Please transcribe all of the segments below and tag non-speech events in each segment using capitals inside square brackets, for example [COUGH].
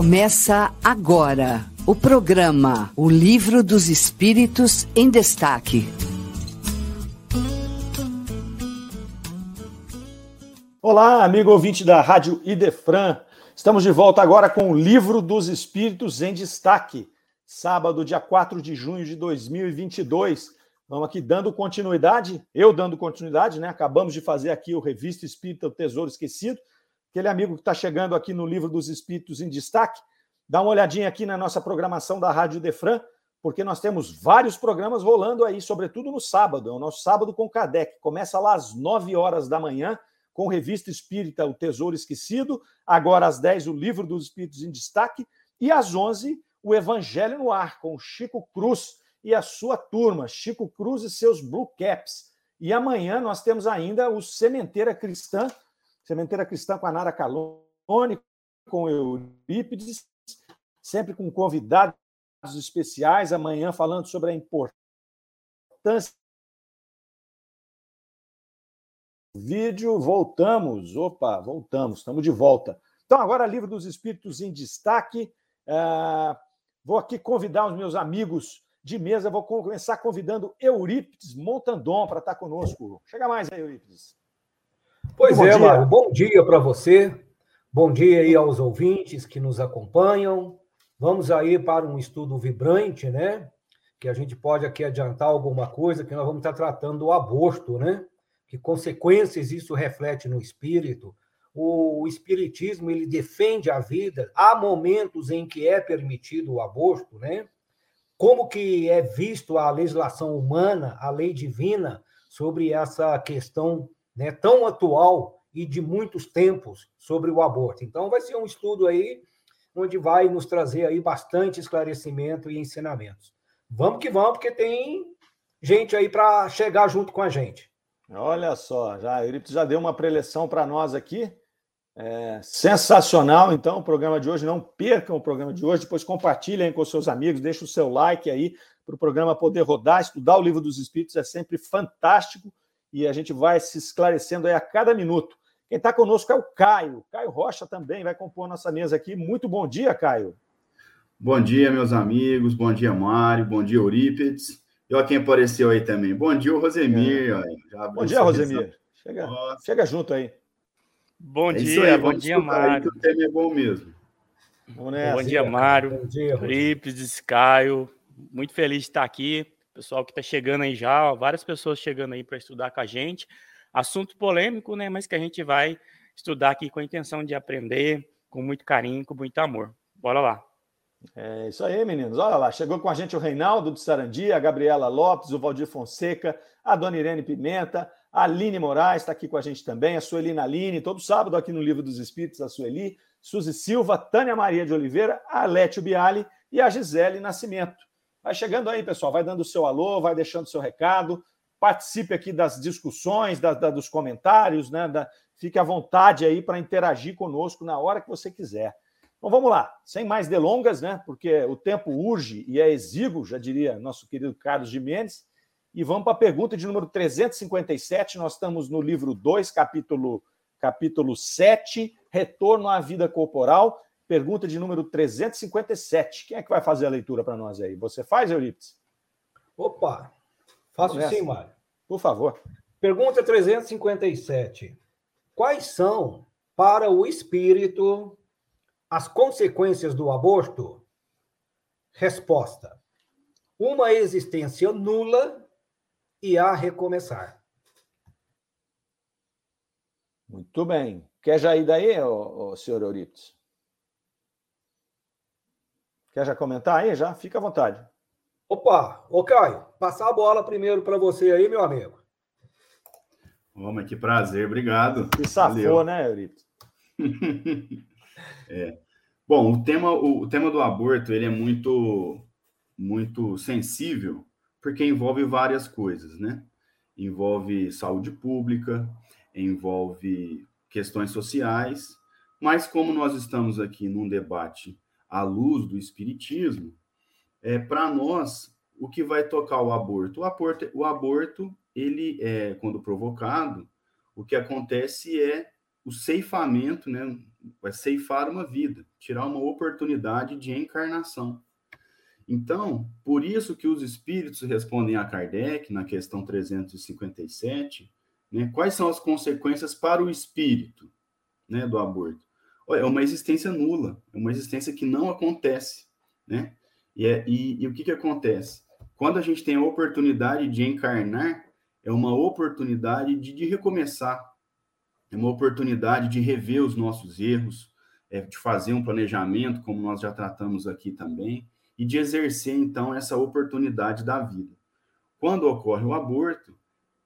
Começa agora o programa O Livro dos Espíritos em Destaque. Olá, amigo ouvinte da Rádio Idefran. Estamos de volta agora com o Livro dos Espíritos em Destaque. Sábado, dia 4 de junho de 2022. Vamos aqui dando continuidade, eu dando continuidade, né? Acabamos de fazer aqui o Revista Espírita O Tesouro Esquecido aquele amigo que está chegando aqui no Livro dos Espíritos em Destaque, dá uma olhadinha aqui na nossa programação da Rádio Defran, porque nós temos vários programas rolando aí, sobretudo no sábado. É o nosso sábado com Kardec. Começa lá às 9 horas da manhã, com Revista Espírita O Tesouro Esquecido. Agora às 10, o Livro dos Espíritos em Destaque. E às 11, o Evangelho no Ar, com Chico Cruz e a sua turma, Chico Cruz e seus Blue Caps. E amanhã nós temos ainda o Sementeira Cristã, Sementeira Cristã com a Nara Calone, com Eurípides, sempre com convidados especiais, amanhã falando sobre a importância vídeo, voltamos, opa, voltamos, estamos de volta. Então, agora, Livro dos Espíritos em destaque. Uh, vou aqui convidar os meus amigos de mesa, vou começar convidando Eurípides Montandon para estar conosco. Chega mais aí, Eurípides. Pois bom é, dia. Mário. Bom dia para você. Bom dia aí aos ouvintes que nos acompanham. Vamos aí para um estudo vibrante, né? Que a gente pode aqui adiantar alguma coisa, que nós vamos estar tratando do aborto, né? Que consequências isso reflete no espírito. O, o espiritismo ele defende a vida. Há momentos em que é permitido o aborto, né? Como que é visto a legislação humana, a lei divina sobre essa questão né, tão atual e de muitos tempos sobre o aborto. Então, vai ser um estudo aí onde vai nos trazer aí bastante esclarecimento e ensinamentos. Vamos que vamos, porque tem gente aí para chegar junto com a gente. Olha só, já, ele já deu uma preleção para nós aqui. É, sensacional, então, o programa de hoje. Não percam o programa de hoje. Depois compartilhem com seus amigos, deixe o seu like aí para o programa poder rodar. Estudar o livro dos Espíritos é sempre fantástico e a gente vai se esclarecendo aí a cada minuto. Quem está conosco é o Caio. Caio Rocha também vai compor nossa mesa aqui. Muito bom dia, Caio. Bom dia, meus amigos. Bom dia, Mário. Bom dia, Eurípides. E olha quem apareceu aí também. Bom dia, Rosemir. É. Bom dia, Rosemir. Chega, chega junto aí. Bom é dia, aí, bom dia, Mário. o tema é bom mesmo. Bom, bom dia, Mário. Bom dia, Eurípides, Caio. Muito feliz de estar aqui pessoal que está chegando aí já, várias pessoas chegando aí para estudar com a gente. Assunto polêmico, né? Mas que a gente vai estudar aqui com a intenção de aprender, com muito carinho, com muito amor. Bora lá. É isso aí, meninos. Olha lá, chegou com a gente o Reinaldo de Sarandia, a Gabriela Lopes, o Valdir Fonseca, a Dona Irene Pimenta, a Aline Moraes está aqui com a gente também, a Suelina Aline, todo sábado aqui no Livro dos Espíritos, a Sueli, Suzy Silva, Tânia Maria de Oliveira, a Létio Biali e a Gisele Nascimento. Vai chegando aí, pessoal, vai dando o seu alô, vai deixando o seu recado, participe aqui das discussões, da, da, dos comentários, né? Da, fique à vontade aí para interagir conosco na hora que você quiser. Então vamos lá, sem mais delongas, né? Porque o tempo urge e é exíguo, já diria nosso querido Carlos Jimenez. E vamos para a pergunta de número 357. Nós estamos no livro 2, capítulo, capítulo 7, Retorno à Vida Corporal. Pergunta de número 357. Quem é que vai fazer a leitura para nós aí? Você faz, Eurípides? Opa! Faço Começa. sim, Mário. Por favor. Pergunta 357. Quais são, para o espírito, as consequências do aborto? Resposta: uma existência nula e a recomeçar. Muito bem. Quer já ir daí, ô, ô, senhor Eurípides? Quer já comentar aí? Já? Fica à vontade. Opa, ô Caio, passar a bola primeiro para você aí, meu amigo. Vamos, que prazer, obrigado. Que safou, Valeu. né, Eurito? [LAUGHS] é. Bom, o tema, o, o tema do aborto ele é muito, muito sensível, porque envolve várias coisas, né? Envolve saúde pública, envolve questões sociais, mas como nós estamos aqui num debate à luz do espiritismo, é, para nós, o que vai tocar o aborto? O aborto, o aborto, ele é, quando provocado, o que acontece é o ceifamento, né, vai ceifar uma vida, tirar uma oportunidade de encarnação. Então, por isso que os espíritos respondem a Kardec na questão 357, né, quais são as consequências para o espírito né, do aborto? É uma existência nula, é uma existência que não acontece. Né? E, é, e, e o que, que acontece? Quando a gente tem a oportunidade de encarnar, é uma oportunidade de, de recomeçar, é uma oportunidade de rever os nossos erros, é, de fazer um planejamento, como nós já tratamos aqui também, e de exercer, então, essa oportunidade da vida. Quando ocorre o aborto,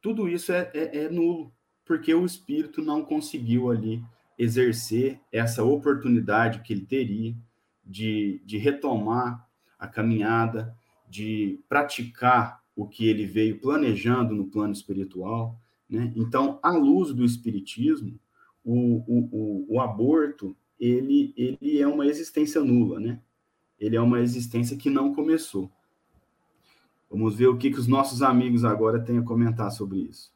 tudo isso é, é, é nulo, porque o espírito não conseguiu ali exercer essa oportunidade que ele teria de, de retomar a caminhada, de praticar o que ele veio planejando no plano espiritual. Né? Então, à luz do espiritismo, o, o, o, o aborto ele, ele é uma existência nula, né? Ele é uma existência que não começou. Vamos ver o que, que os nossos amigos agora têm a comentar sobre isso.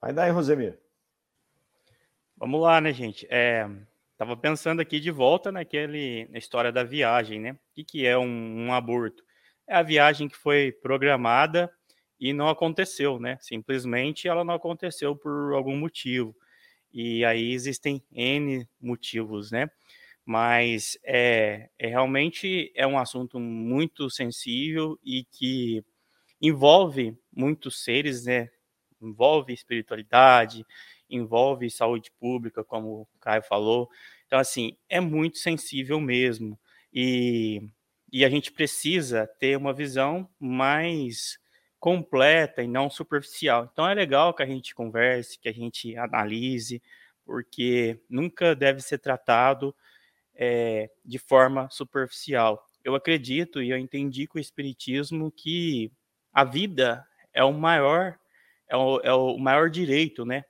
Vai daí, Rosemir. Vamos lá, né, gente? É, tava pensando aqui de volta naquele, na história da viagem, né? O que, que é um, um aborto? É a viagem que foi programada e não aconteceu, né? Simplesmente ela não aconteceu por algum motivo. E aí existem N motivos, né? Mas é, é realmente é um assunto muito sensível e que envolve muitos seres, né? Envolve espiritualidade, envolve saúde pública, como o Caio falou. Então, assim, é muito sensível mesmo. E, e a gente precisa ter uma visão mais completa e não superficial. Então, é legal que a gente converse, que a gente analise, porque nunca deve ser tratado é, de forma superficial. Eu acredito e eu entendi com o Espiritismo que a vida é o maior é o, é o maior direito, né?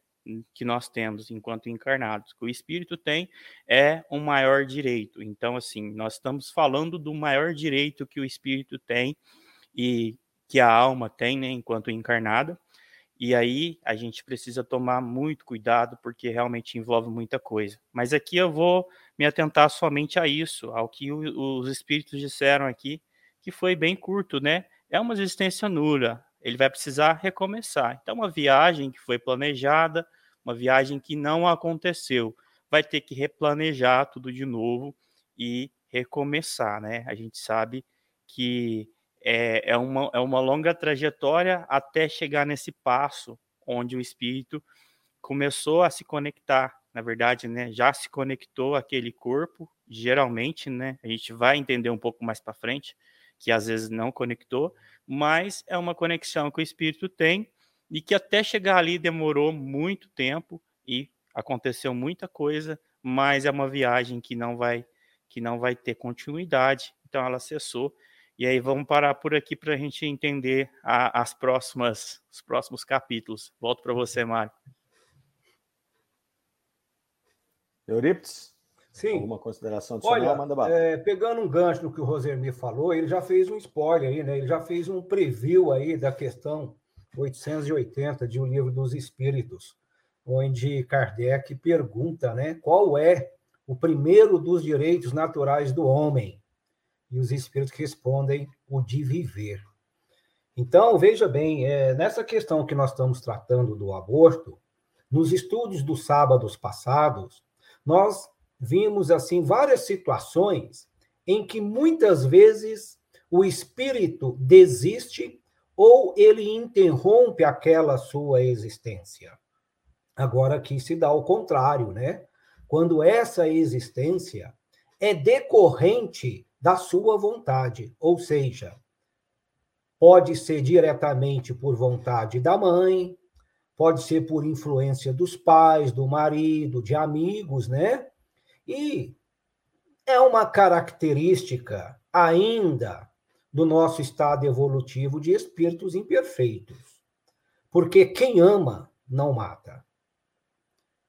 Que nós temos enquanto encarnados, que o espírito tem é um maior direito. Então, assim, nós estamos falando do maior direito que o espírito tem e que a alma tem, né, enquanto encarnada. E aí a gente precisa tomar muito cuidado porque realmente envolve muita coisa. Mas aqui eu vou me atentar somente a isso, ao que os espíritos disseram aqui, que foi bem curto, né? É uma existência nula ele vai precisar recomeçar. Então, uma viagem que foi planejada, uma viagem que não aconteceu, vai ter que replanejar tudo de novo e recomeçar, né? A gente sabe que é, é, uma, é uma longa trajetória até chegar nesse passo onde o espírito começou a se conectar, na verdade, né? Já se conectou aquele corpo, geralmente, né? A gente vai entender um pouco mais para frente que às vezes não conectou, mas é uma conexão que o espírito tem e que até chegar ali demorou muito tempo e aconteceu muita coisa, mas é uma viagem que não vai que não vai ter continuidade, então ela cessou. E aí vamos parar por aqui para a gente entender a, as próximas os próximos capítulos. Volto para você, Mário. Euripides? Sim. Alguma consideração adicional? Olha, Manda é, pegando um gancho no que o Rosemir falou, ele já fez um spoiler aí, né? Ele já fez um preview aí da questão 880 de O Livro dos Espíritos, onde Kardec pergunta, né, qual é o primeiro dos direitos naturais do homem? E os espíritos respondem o de viver. Então, veja bem, é, nessa questão que nós estamos tratando do aborto, nos estudos dos sábados passados, nós vimos assim várias situações em que muitas vezes o espírito desiste ou ele interrompe aquela sua existência. Agora aqui se dá o contrário, né? Quando essa existência é decorrente da sua vontade, ou seja, pode ser diretamente por vontade da mãe, pode ser por influência dos pais, do marido, de amigos, né? E é uma característica ainda do nosso estado evolutivo de espíritos imperfeitos. Porque quem ama não mata.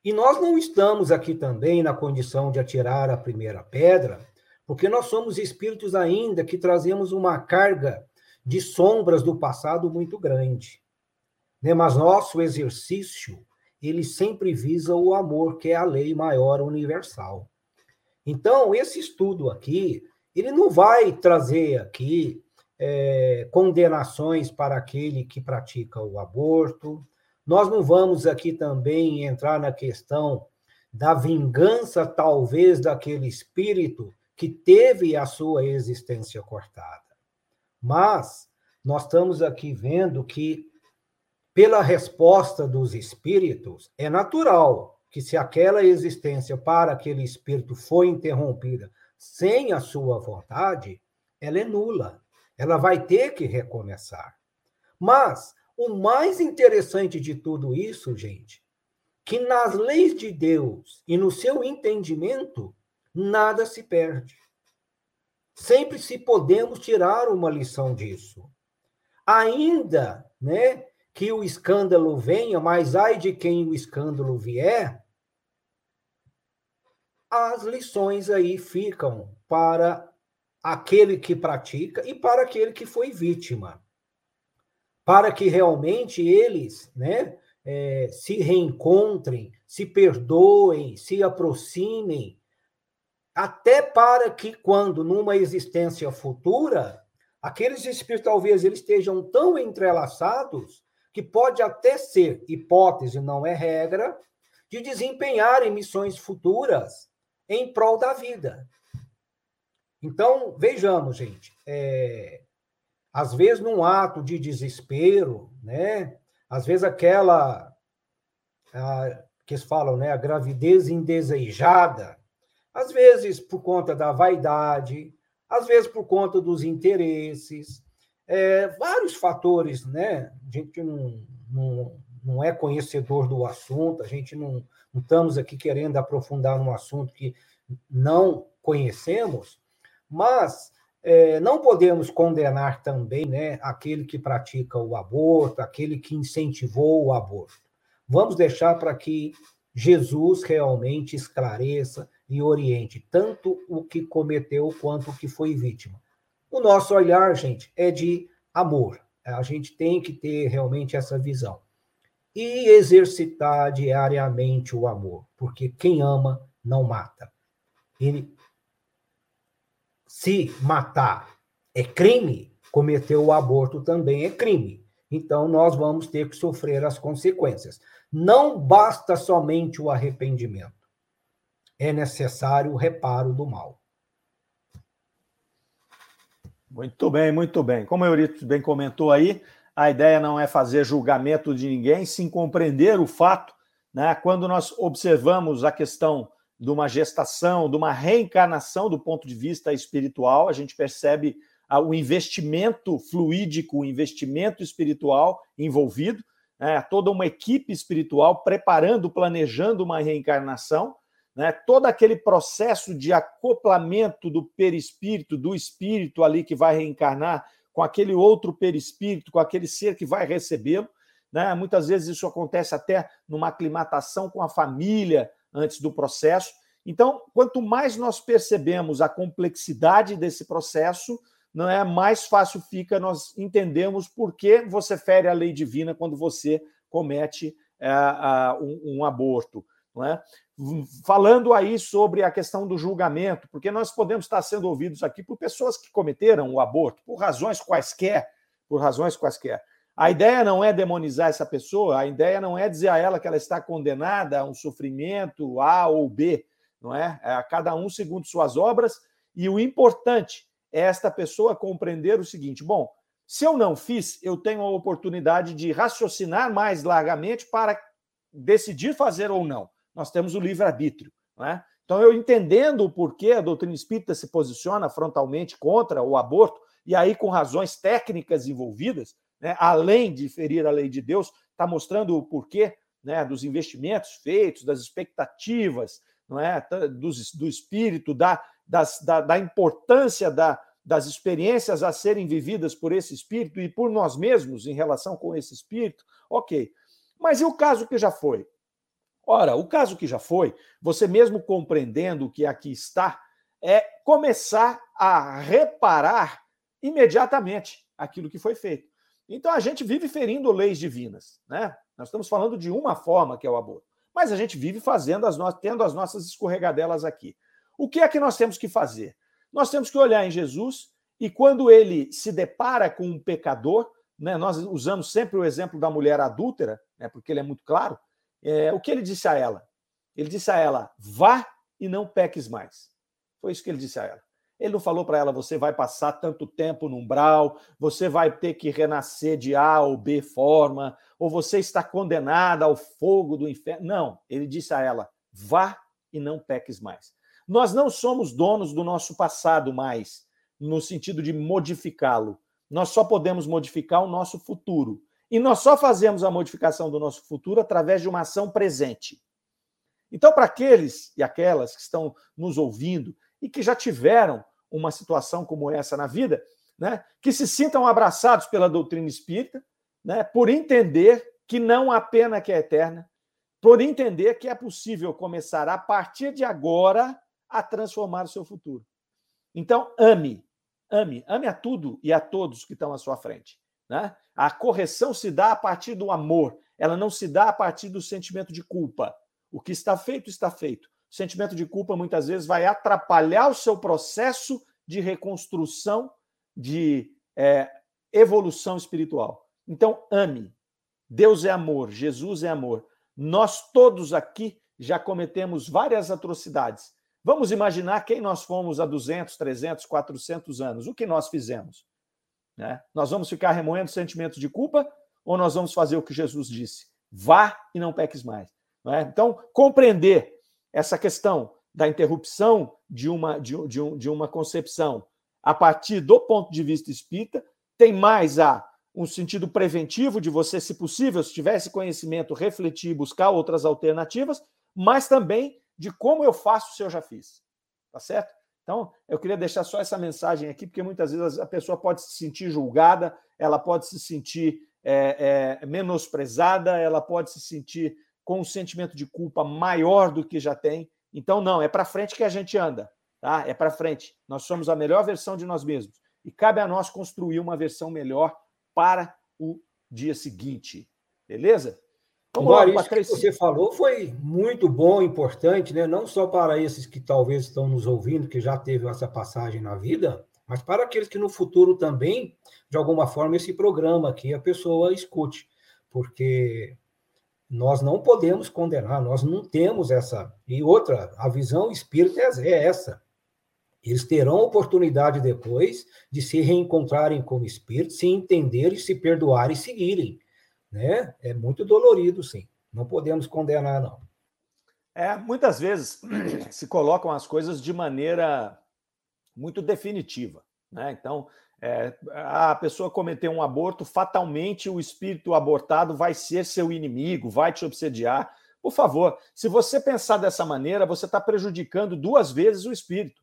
E nós não estamos aqui também na condição de atirar a primeira pedra, porque nós somos espíritos ainda que trazemos uma carga de sombras do passado muito grande. Né? Mas nosso exercício ele sempre visa o amor, que é a lei maior universal. Então, esse estudo aqui, ele não vai trazer aqui é, condenações para aquele que pratica o aborto. Nós não vamos aqui também entrar na questão da vingança, talvez, daquele espírito que teve a sua existência cortada. Mas nós estamos aqui vendo que, pela resposta dos espíritos, é natural que, se aquela existência para aquele espírito foi interrompida sem a sua vontade, ela é nula. Ela vai ter que recomeçar. Mas o mais interessante de tudo isso, gente, que nas leis de Deus e no seu entendimento, nada se perde. Sempre se podemos tirar uma lição disso. Ainda, né, que o escândalo venha, mas ai de quem o escândalo vier, as lições aí ficam para aquele que pratica e para aquele que foi vítima. Para que realmente eles, né, é, se reencontrem, se perdoem, se aproximem, até para que quando numa existência futura, aqueles espíritos talvez eles estejam tão entrelaçados que pode até ser hipótese, não é regra, de desempenharem missões futuras em prol da vida. Então, vejamos, gente, é, às vezes num ato de desespero, né? Às vezes aquela a, que eles falam, né, a gravidez indesejada, às vezes por conta da vaidade, às vezes por conta dos interesses, é, vários fatores, né? A gente não, não, não é conhecedor do assunto, a gente não, não estamos aqui querendo aprofundar num assunto que não conhecemos, mas é, não podemos condenar também né, aquele que pratica o aborto, aquele que incentivou o aborto. Vamos deixar para que Jesus realmente esclareça e oriente tanto o que cometeu quanto o que foi vítima. O nosso olhar, gente, é de amor. A gente tem que ter realmente essa visão. E exercitar diariamente o amor, porque quem ama não mata. Ele, se matar é crime, cometer o aborto também é crime. Então, nós vamos ter que sofrer as consequências. Não basta somente o arrependimento é necessário o reparo do mal. Muito bem, muito bem. Como o Euripides bem comentou aí, a ideia não é fazer julgamento de ninguém, sim compreender o fato. Né? Quando nós observamos a questão de uma gestação, de uma reencarnação do ponto de vista espiritual, a gente percebe o investimento fluídico, o investimento espiritual envolvido, né? toda uma equipe espiritual preparando, planejando uma reencarnação, né? todo aquele processo de acoplamento do perispírito, do espírito ali que vai reencarnar, com aquele outro perispírito, com aquele ser que vai recebê-lo. Né? Muitas vezes isso acontece até numa aclimatação com a família antes do processo. Então, quanto mais nós percebemos a complexidade desse processo, não é mais fácil fica nós entendemos por que você fere a lei divina quando você comete é, um, um aborto. É? falando aí sobre a questão do julgamento, porque nós podemos estar sendo ouvidos aqui por pessoas que cometeram o aborto, por razões quaisquer, por razões quaisquer. A ideia não é demonizar essa pessoa, a ideia não é dizer a ela que ela está condenada a um sofrimento A ou B, não é? É a cada um segundo suas obras, e o importante é esta pessoa compreender o seguinte: bom, se eu não fiz, eu tenho a oportunidade de raciocinar mais largamente para decidir fazer ou não nós temos o livre-arbítrio. Né? Então, eu entendendo o porquê a doutrina espírita se posiciona frontalmente contra o aborto, e aí com razões técnicas envolvidas, né, além de ferir a lei de Deus, está mostrando o porquê né, dos investimentos feitos, das expectativas, não é, do, do espírito, da, das, da, da importância da, das experiências a serem vividas por esse espírito e por nós mesmos em relação com esse espírito, ok. Mas e o caso que já foi? Ora, o caso que já foi, você mesmo compreendendo o que aqui está, é começar a reparar imediatamente aquilo que foi feito. Então a gente vive ferindo leis divinas, né? Nós estamos falando de uma forma que é o aborto, mas a gente vive fazendo as no... tendo as nossas escorregadelas aqui. O que é que nós temos que fazer? Nós temos que olhar em Jesus e quando ele se depara com um pecador, né, nós usamos sempre o exemplo da mulher adúltera, né, porque ele é muito claro. É, o que ele disse a ela? Ele disse a ela: vá e não peques mais. Foi isso que ele disse a ela. Ele não falou para ela: você vai passar tanto tempo no umbral, você vai ter que renascer de A ou B forma, ou você está condenada ao fogo do inferno. Não, ele disse a ela: vá e não peques mais. Nós não somos donos do nosso passado mais, no sentido de modificá-lo. Nós só podemos modificar o nosso futuro. E nós só fazemos a modificação do nosso futuro através de uma ação presente. Então, para aqueles e aquelas que estão nos ouvindo e que já tiveram uma situação como essa na vida, né, que se sintam abraçados pela doutrina espírita, né, por entender que não há pena que é eterna, por entender que é possível começar a partir de agora a transformar o seu futuro. Então, ame, ame, ame a tudo e a todos que estão à sua frente. Né? A correção se dá a partir do amor, ela não se dá a partir do sentimento de culpa. O que está feito, está feito. O sentimento de culpa muitas vezes vai atrapalhar o seu processo de reconstrução, de é, evolução espiritual. Então, ame. Deus é amor, Jesus é amor. Nós todos aqui já cometemos várias atrocidades. Vamos imaginar quem nós fomos há 200, 300, 400 anos. O que nós fizemos? Né? Nós vamos ficar remoendo sentimentos de culpa ou nós vamos fazer o que Jesus disse? Vá e não peques mais. É? Então, compreender essa questão da interrupção de uma, de, de, de uma concepção a partir do ponto de vista espírita tem mais a um sentido preventivo de você, se possível, se tivesse conhecimento, refletir e buscar outras alternativas, mas também de como eu faço se eu já fiz. Tá certo? Então, eu queria deixar só essa mensagem aqui, porque muitas vezes a pessoa pode se sentir julgada, ela pode se sentir é, é, menosprezada, ela pode se sentir com um sentimento de culpa maior do que já tem. Então, não, é para frente que a gente anda, tá? É para frente. Nós somos a melhor versão de nós mesmos. E cabe a nós construir uma versão melhor para o dia seguinte. Beleza? Vamos lá, que você falou foi muito bom, importante, né? não só para esses que talvez estão nos ouvindo, que já teve essa passagem na vida, mas para aqueles que no futuro também, de alguma forma, esse programa aqui a pessoa escute, porque nós não podemos condenar, nós não temos essa. E outra, a visão espírita é, é essa. Eles terão oportunidade depois de se reencontrarem como espírito, se entenderem, se perdoarem e seguirem. Né? É muito dolorido, sim. Não podemos condenar, não. É, muitas vezes [CLEARS THROAT] se colocam as coisas de maneira muito definitiva. Né? Então, é, a pessoa cometer um aborto, fatalmente o espírito abortado vai ser seu inimigo, vai te obsediar. Por favor, se você pensar dessa maneira, você está prejudicando duas vezes o espírito.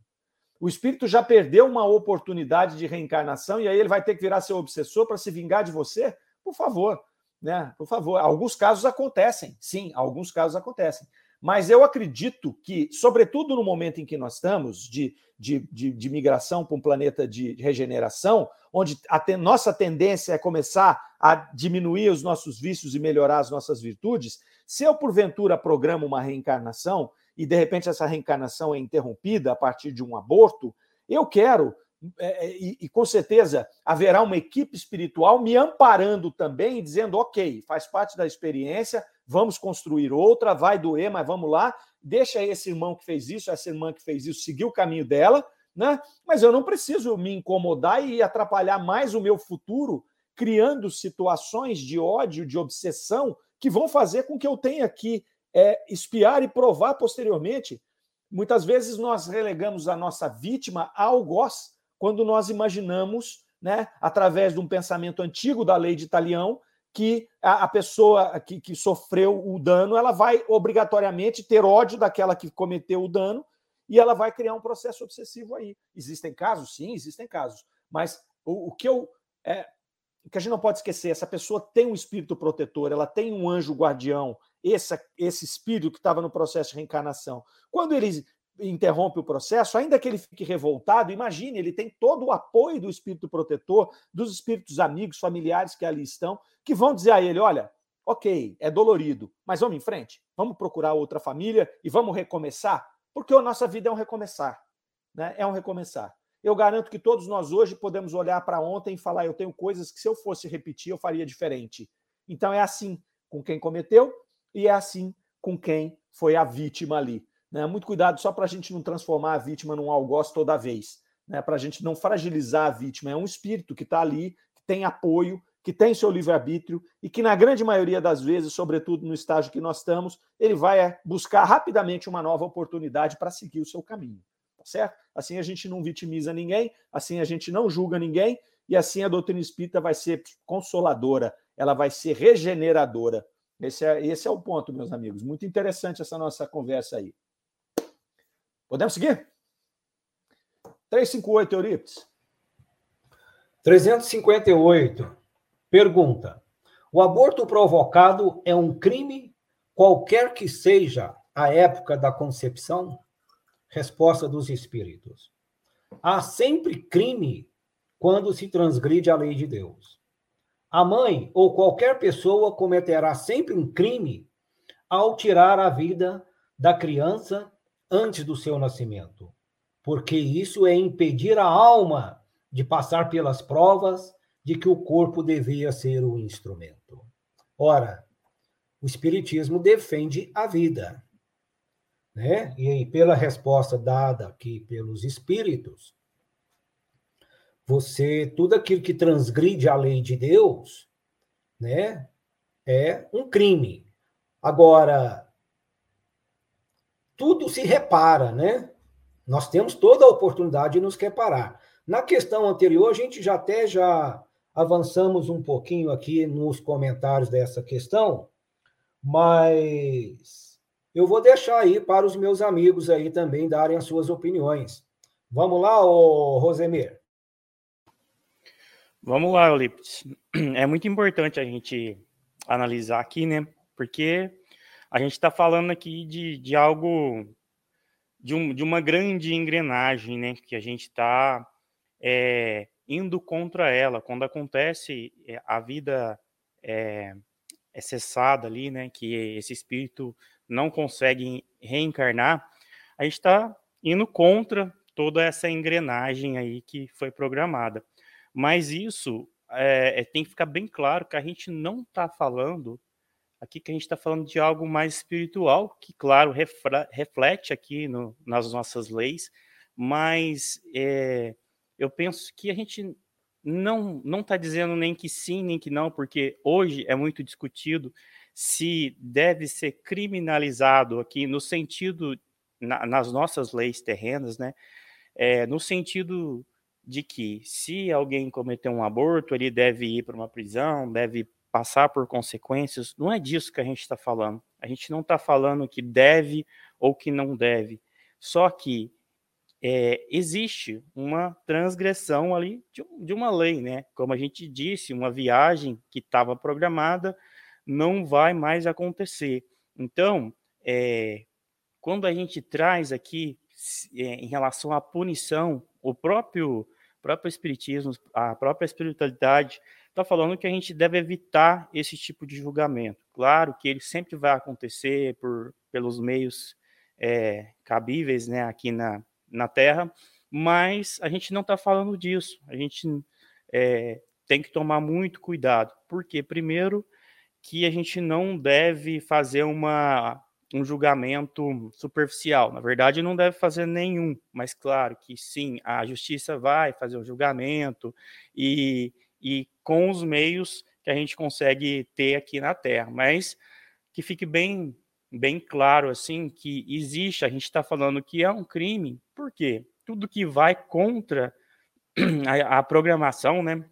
O espírito já perdeu uma oportunidade de reencarnação e aí ele vai ter que virar seu obsessor para se vingar de você? Por favor, né? Por favor. Alguns casos acontecem, sim, alguns casos acontecem. Mas eu acredito que, sobretudo no momento em que nós estamos, de, de, de, de migração para um planeta de regeneração, onde a te, nossa tendência é começar a diminuir os nossos vícios e melhorar as nossas virtudes, se eu, porventura, programo uma reencarnação e, de repente, essa reencarnação é interrompida a partir de um aborto, eu quero e, e, com certeza haverá uma equipe espiritual me amparando também, dizendo: ok, faz parte da experiência, vamos construir outra, vai doer, mas vamos lá, deixa esse irmão que fez isso, essa irmã que fez isso, seguir o caminho dela, né? Mas eu não preciso me incomodar e atrapalhar mais o meu futuro, criando situações de ódio, de obsessão, que vão fazer com que eu tenha que é, espiar e provar posteriormente. Muitas vezes nós relegamos a nossa vítima ao algoz quando nós imaginamos, né, através de um pensamento antigo da lei de Italião, que a, a pessoa que, que sofreu o dano ela vai obrigatoriamente ter ódio daquela que cometeu o dano e ela vai criar um processo obsessivo aí. Existem casos? Sim, existem casos. Mas o, o que eu. É, o que a gente não pode esquecer, essa pessoa tem um espírito protetor, ela tem um anjo guardião, esse, esse espírito que estava no processo de reencarnação. Quando ele interrompe o processo, ainda que ele fique revoltado, imagine, ele tem todo o apoio do espírito protetor, dos espíritos amigos, familiares que ali estão, que vão dizer a ele: olha, ok, é dolorido, mas vamos em frente, vamos procurar outra família e vamos recomeçar, porque a nossa vida é um recomeçar, né? É um recomeçar. Eu garanto que todos nós hoje podemos olhar para ontem e falar: eu tenho coisas que se eu fosse repetir, eu faria diferente. Então é assim com quem cometeu e é assim com quem foi a vítima ali. Né? Muito cuidado só para a gente não transformar a vítima num algoz toda vez, né? para a gente não fragilizar a vítima. É um espírito que está ali, que tem apoio, que tem seu livre-arbítrio e que, na grande maioria das vezes, sobretudo no estágio que nós estamos, ele vai é, buscar rapidamente uma nova oportunidade para seguir o seu caminho. Tá certo? Assim a gente não vitimiza ninguém, assim a gente não julga ninguém e assim a doutrina espírita vai ser consoladora, ela vai ser regeneradora. Esse é, esse é o ponto, meus amigos. Muito interessante essa nossa conversa aí. Podemos seguir? 358, Eurípides. 358. Pergunta: O aborto provocado é um crime, qualquer que seja a época da concepção? Resposta dos espíritos. Há sempre crime quando se transgride a lei de Deus. A mãe ou qualquer pessoa cometerá sempre um crime ao tirar a vida da criança antes do seu nascimento, porque isso é impedir a alma de passar pelas provas de que o corpo devia ser o instrumento. Ora, o Espiritismo defende a vida. Né? E pela resposta dada aqui pelos espíritos, você, tudo aquilo que transgride a lei de Deus, né, é um crime. Agora, tudo se repara, né? Nós temos toda a oportunidade de nos reparar. Na questão anterior, a gente já até já avançamos um pouquinho aqui nos comentários dessa questão, mas eu vou deixar aí para os meus amigos aí também darem as suas opiniões. Vamos lá, ô Rosemir? Vamos lá, Eulipides. É muito importante a gente analisar aqui, né? Porque a gente está falando aqui de, de algo, de, um, de uma grande engrenagem, né? Que a gente está é, indo contra ela. Quando acontece é, a vida é, é cessada ali, né? Que esse espírito não consegue reencarnar, a gente está indo contra toda essa engrenagem aí que foi programada. Mas isso é tem que ficar bem claro que a gente não está falando aqui que a gente está falando de algo mais espiritual, que, claro, reflete aqui no, nas nossas leis, mas é, eu penso que a gente não não está dizendo nem que sim, nem que não, porque hoje é muito discutido se deve ser criminalizado aqui no sentido, na, nas nossas leis terrenas, né? É, no sentido de que se alguém cometer um aborto, ele deve ir para uma prisão, deve passar por consequências, não é disso que a gente está falando. A gente não está falando que deve ou que não deve. Só que é, existe uma transgressão ali de, de, uma lei, né? Como a gente disse, uma viagem que estava programada não vai mais acontecer. Então, é, quando a gente traz aqui é, em relação à punição, o próprio próprio espiritismo, a própria espiritualidade está falando que a gente deve evitar esse tipo de julgamento. Claro que ele sempre vai acontecer por, pelos meios é, cabíveis né, aqui na, na Terra, mas a gente não está falando disso. A gente é, tem que tomar muito cuidado, porque, primeiro, que a gente não deve fazer uma, um julgamento superficial. Na verdade, não deve fazer nenhum, mas claro que sim, a justiça vai fazer o julgamento e, e com os meios que a gente consegue ter aqui na Terra. Mas que fique bem, bem claro assim que existe, a gente está falando que é um crime, por quê? Tudo que vai contra a, a programação, né?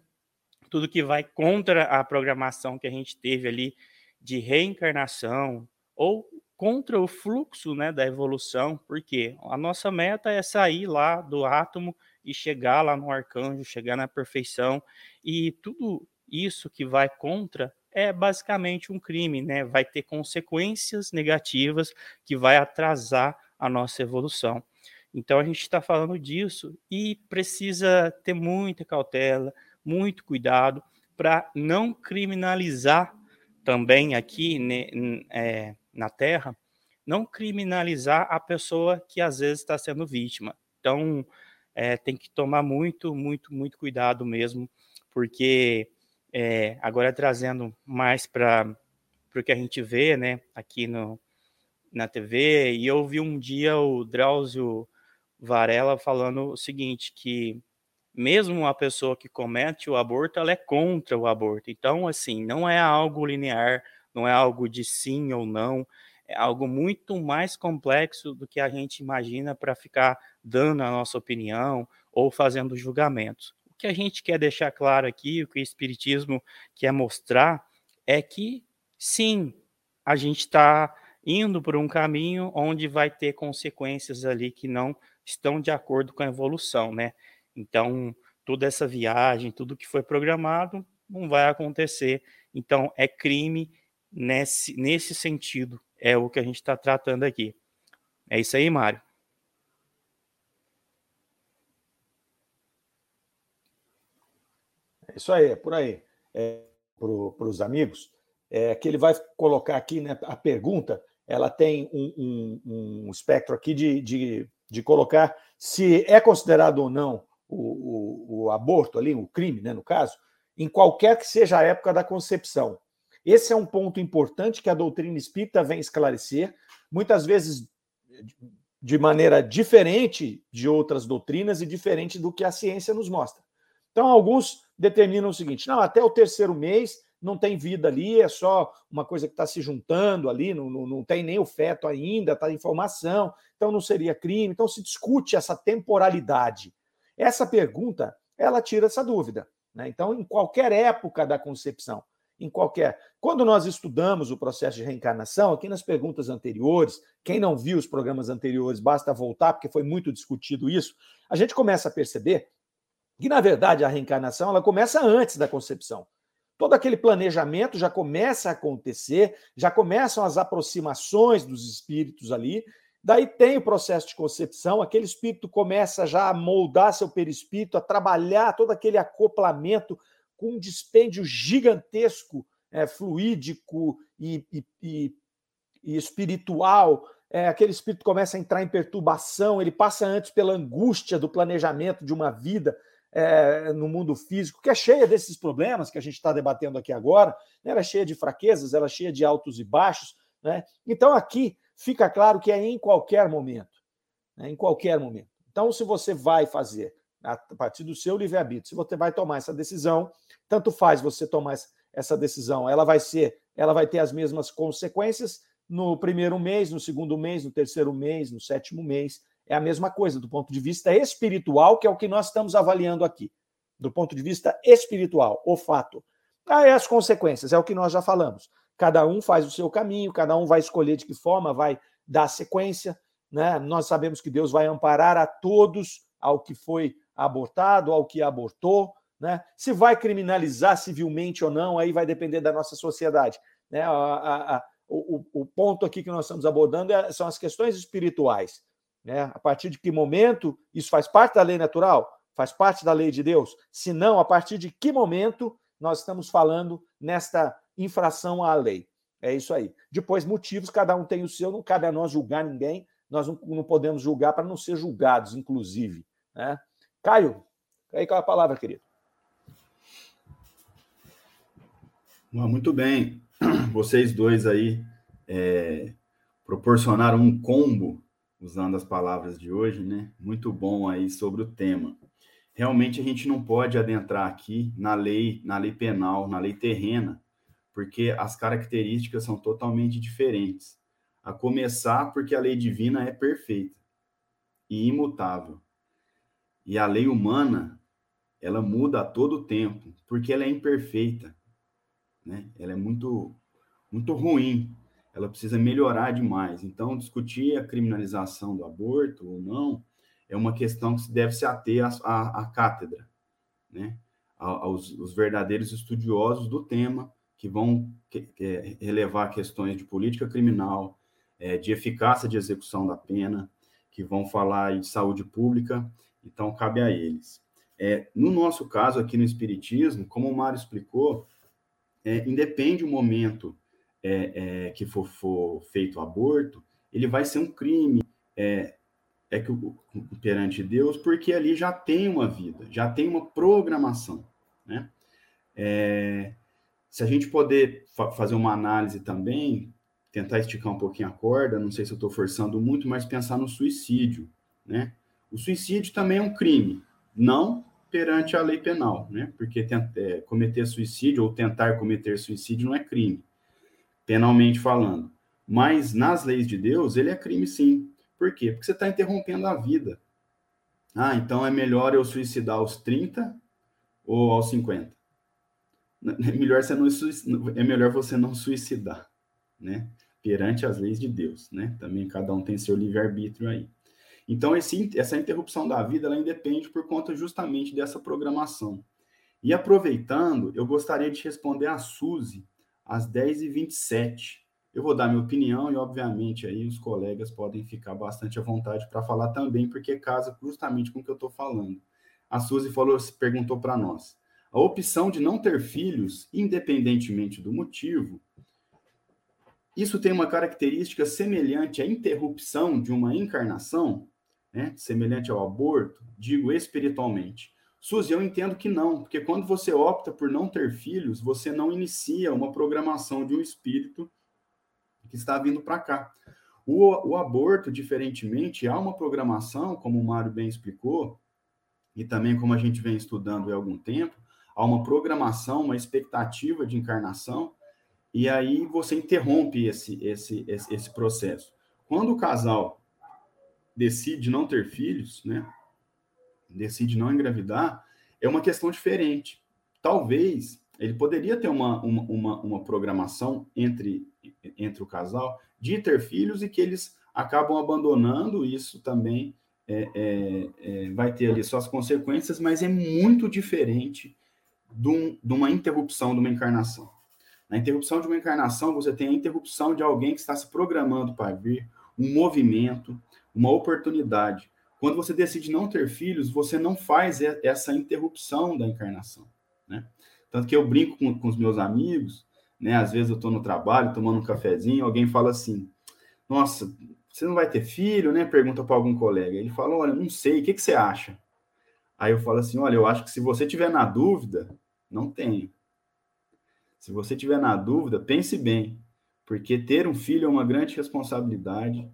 Tudo que vai contra a programação que a gente teve ali de reencarnação ou contra o fluxo né, da evolução, porque a nossa meta é sair lá do átomo e chegar lá no arcanjo, chegar na perfeição, e tudo isso que vai contra é basicamente um crime, né? Vai ter consequências negativas que vai atrasar a nossa evolução. Então a gente está falando disso e precisa ter muita cautela, muito cuidado para não criminalizar também aqui né, é, na Terra, não criminalizar a pessoa que às vezes está sendo vítima. Então é, tem que tomar muito, muito, muito cuidado mesmo, porque é, agora trazendo mais para o que a gente vê né, aqui no, na TV, e eu vi um dia o Drauzio Varela falando o seguinte, que mesmo uma pessoa que comete o aborto, ela é contra o aborto. Então, assim, não é algo linear, não é algo de sim ou não, é algo muito mais complexo do que a gente imagina para ficar dando a nossa opinião ou fazendo julgamentos. O que a gente quer deixar claro aqui, o que o Espiritismo quer mostrar, é que sim, a gente está indo por um caminho onde vai ter consequências ali que não estão de acordo com a evolução, né? Então, toda essa viagem, tudo que foi programado, não vai acontecer. Então, é crime nesse, nesse sentido. É o que a gente está tratando aqui. É isso aí, Mário. É isso aí, é por aí. É, para os amigos, é que ele vai colocar aqui né, a pergunta, ela tem um, um, um espectro aqui de, de, de colocar se é considerado ou não o, o, o aborto ali, o crime, né, no caso, em qualquer que seja a época da concepção. Esse é um ponto importante que a doutrina espírita vem esclarecer, muitas vezes de maneira diferente de outras doutrinas e diferente do que a ciência nos mostra. Então, alguns determinam o seguinte: não, até o terceiro mês não tem vida ali, é só uma coisa que está se juntando ali, não, não, não tem nem o feto ainda, está em formação, então não seria crime. Então, se discute essa temporalidade. Essa pergunta, ela tira essa dúvida. Né? Então, em qualquer época da concepção, em qualquer. Quando nós estudamos o processo de reencarnação, aqui nas perguntas anteriores, quem não viu os programas anteriores, basta voltar, porque foi muito discutido isso, a gente começa a perceber que, na verdade, a reencarnação ela começa antes da concepção. Todo aquele planejamento já começa a acontecer, já começam as aproximações dos espíritos ali, Daí tem o processo de concepção, aquele espírito começa já a moldar seu perispírito, a trabalhar todo aquele acoplamento com um dispêndio gigantesco, é, fluídico e, e, e, e espiritual. É, aquele espírito começa a entrar em perturbação, ele passa antes pela angústia do planejamento de uma vida é, no mundo físico, que é cheia desses problemas que a gente está debatendo aqui agora, né? ela é cheia de fraquezas, ela é cheia de altos e baixos. Né? Então, aqui, fica claro que é em qualquer momento. Né? Em qualquer momento. Então, se você vai fazer, a partir do seu livre-arbítrio, se você vai tomar essa decisão, tanto faz você tomar essa decisão, ela vai ser, ela vai ter as mesmas consequências no primeiro mês, no segundo mês, no terceiro mês, no sétimo mês. É a mesma coisa do ponto de vista espiritual, que é o que nós estamos avaliando aqui. Do ponto de vista espiritual, o fato. Aí as consequências, é o que nós já falamos. Cada um faz o seu caminho, cada um vai escolher de que forma vai dar sequência. Né? Nós sabemos que Deus vai amparar a todos ao que foi abortado, ao que abortou. Né? Se vai criminalizar civilmente ou não, aí vai depender da nossa sociedade. Né? A, a, a, o, o, ponto aqui que nós estamos abordando é, são as questões espirituais. Né? A partir de que momento isso faz parte da lei natural? Faz parte da lei de Deus? Se não, a partir de que momento nós estamos falando nesta infração à lei. É isso aí. Depois, motivos, cada um tem o seu, não cabe a nós julgar ninguém, nós não, não podemos julgar para não ser julgados, inclusive. Né? Caio, aí qual é a palavra, querido? Muito bem. [CLEARS THROAT] Vocês dois aí é, proporcionaram um combo, usando as palavras de hoje, né? Muito bom aí sobre o tema. Realmente a gente não pode adentrar aqui na lei, na lei penal, na lei terrena, porque as características são totalmente diferentes. A começar porque a lei divina é perfeita e imutável. E a lei humana, ela muda a todo tempo, porque ela é imperfeita, né? Ela é muito muito ruim. Ela precisa melhorar demais. Então, discutir a criminalização do aborto ou não é uma questão que se deve se ater à, à, à cátedra, né? aos, aos verdadeiros estudiosos do tema que vão é, relevar questões de política criminal, é, de eficácia de execução da pena, que que vão falar de saúde pública, então cabe a eles. É, no nosso caso aqui no Espiritismo, como o Mário explicou, é, independe o momento é, é, que for, for, feito aborto, ele vai ser um crime é, é que perante Deus, porque ali já tem uma vida, já tem uma programação, né? É, se a gente poder fa fazer uma análise também, tentar esticar um pouquinho a corda, não sei se eu estou forçando muito, mas pensar no suicídio, né? O suicídio também é um crime, não perante a lei penal, né? Porque é, cometer suicídio ou tentar cometer suicídio não é crime, penalmente falando. Mas nas leis de Deus, ele é crime sim. Por quê? Porque você está interrompendo a vida. Ah, então é melhor eu suicidar aos 30 ou aos 50? É melhor você não é melhor você não suicidar, né? Perante as leis de Deus, né? Também cada um tem seu livre-arbítrio aí. Então, esse, essa interrupção da vida, ela independe por conta justamente dessa programação. E aproveitando, eu gostaria de responder a Suzy às 10h27. Eu vou dar minha opinião e, obviamente, aí os colegas podem ficar bastante à vontade para falar também, porque casa justamente com o que eu estou falando. A Suzy falou, perguntou para nós. A opção de não ter filhos, independentemente do motivo, isso tem uma característica semelhante à interrupção de uma encarnação? né, semelhante ao aborto, digo espiritualmente. Suzy, eu entendo que não, porque quando você opta por não ter filhos, você não inicia uma programação de um espírito que está vindo para cá. O, o, aborto, diferentemente, há uma programação, como o Mário bem explicou, e também como a gente vem estudando há algum tempo, há uma programação, uma expectativa de encarnação, e aí você interrompe esse, esse, esse, esse processo. Quando o casal decide não ter filhos, né? Decide não engravidar, é uma questão diferente. Talvez ele poderia ter uma, uma, uma, uma programação entre, entre o casal de ter filhos e que eles acabam abandonando isso também é, é, é, vai ter ali suas consequências, mas é muito diferente de, um, de, uma interrupção de uma encarnação. Na interrupção de uma encarnação, você tem a interrupção de alguém que está se programando para vir, um movimento, uma oportunidade. Quando você decide não ter filhos, você não faz essa interrupção da encarnação, né? Tanto que eu brinco com, com os meus amigos, né? Às vezes eu estou no trabalho, tomando um cafezinho, alguém fala assim: Nossa, você não vai ter filho, né? Pergunta para algum colega. Ele fala: Olha, não sei, o que, que você acha? Aí eu falo assim: Olha, eu acho que se você tiver na dúvida, não tenho. Se você tiver na dúvida, pense bem, porque ter um filho é uma grande responsabilidade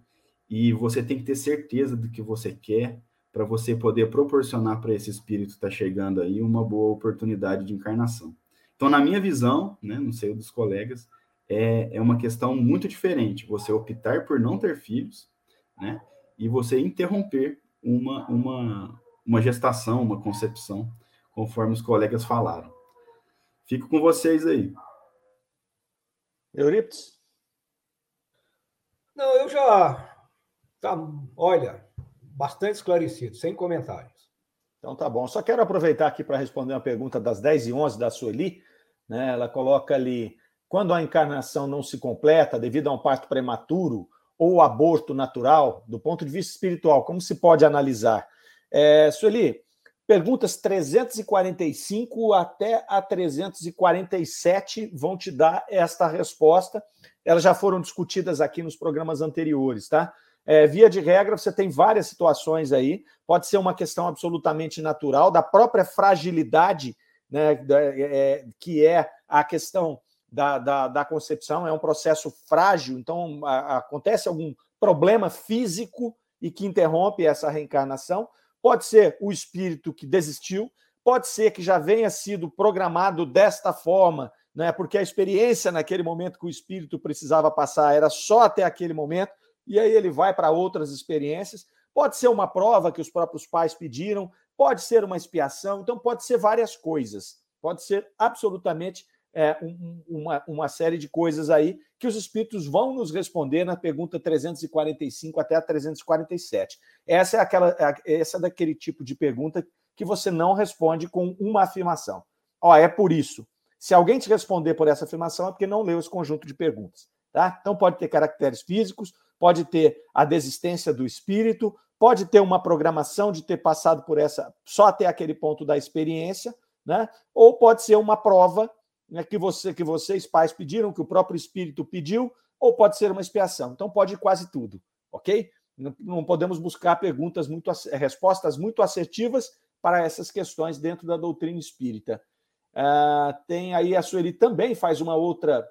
e você tem que ter certeza do que você quer para você poder proporcionar para esse espírito que está chegando aí uma boa oportunidade de encarnação. Então, na minha visão, né, não sei dos colegas, é, é uma questão muito diferente. Você optar por não ter filhos, né, e você interromper uma, uma, uma gestação, uma concepção, conforme os colegas falaram. Fico com vocês aí. Euripides? Não, eu já Tá, olha, bastante esclarecido, sem comentários. Então tá bom. Só quero aproveitar aqui para responder uma pergunta das 10 e 11 da Sueli. Né? Ela coloca ali: quando a encarnação não se completa devido a um parto prematuro ou aborto natural, do ponto de vista espiritual, como se pode analisar? É, Sueli, perguntas 345 até a 347 vão te dar esta resposta. Elas já foram discutidas aqui nos programas anteriores, tá? É, via de regra, você tem várias situações aí. Pode ser uma questão absolutamente natural, da própria fragilidade, né, da, é, que é a questão da, da, da, concepção, é um processo frágil, então a, acontece algum problema físico e que interrompe essa reencarnação. Pode ser o espírito que desistiu, pode ser que já venha sido programado desta forma, né, porque a experiência naquele momento que o espírito precisava passar era só até aquele momento e aí ele vai para outras experiências. Pode ser uma prova que os próprios pais pediram, pode ser uma expiação, então pode ser várias coisas. Pode ser absolutamente é, um, uma, uma série de coisas aí que os espíritos vão nos responder na pergunta 345 até a 347. Essa é aquela, é, essa é daquele tipo de pergunta que você não responde com uma afirmação. Ó, é por isso. Se alguém te responder por essa afirmação, é porque não leu esse conjunto de perguntas. Tá? Então pode ter caracteres físicos, pode ter a desistência do espírito, pode ter uma programação de ter passado por essa, só até aquele ponto da experiência, né? Ou pode ser uma prova né, que, você, que vocês, pais, pediram, que o próprio Espírito pediu, ou pode ser uma expiação. Então pode quase tudo, ok? Não, podemos buscar perguntas muito respostas muito assertivas para essas questões dentro da doutrina espírita. Uh, tem aí a Sueli também faz uma outra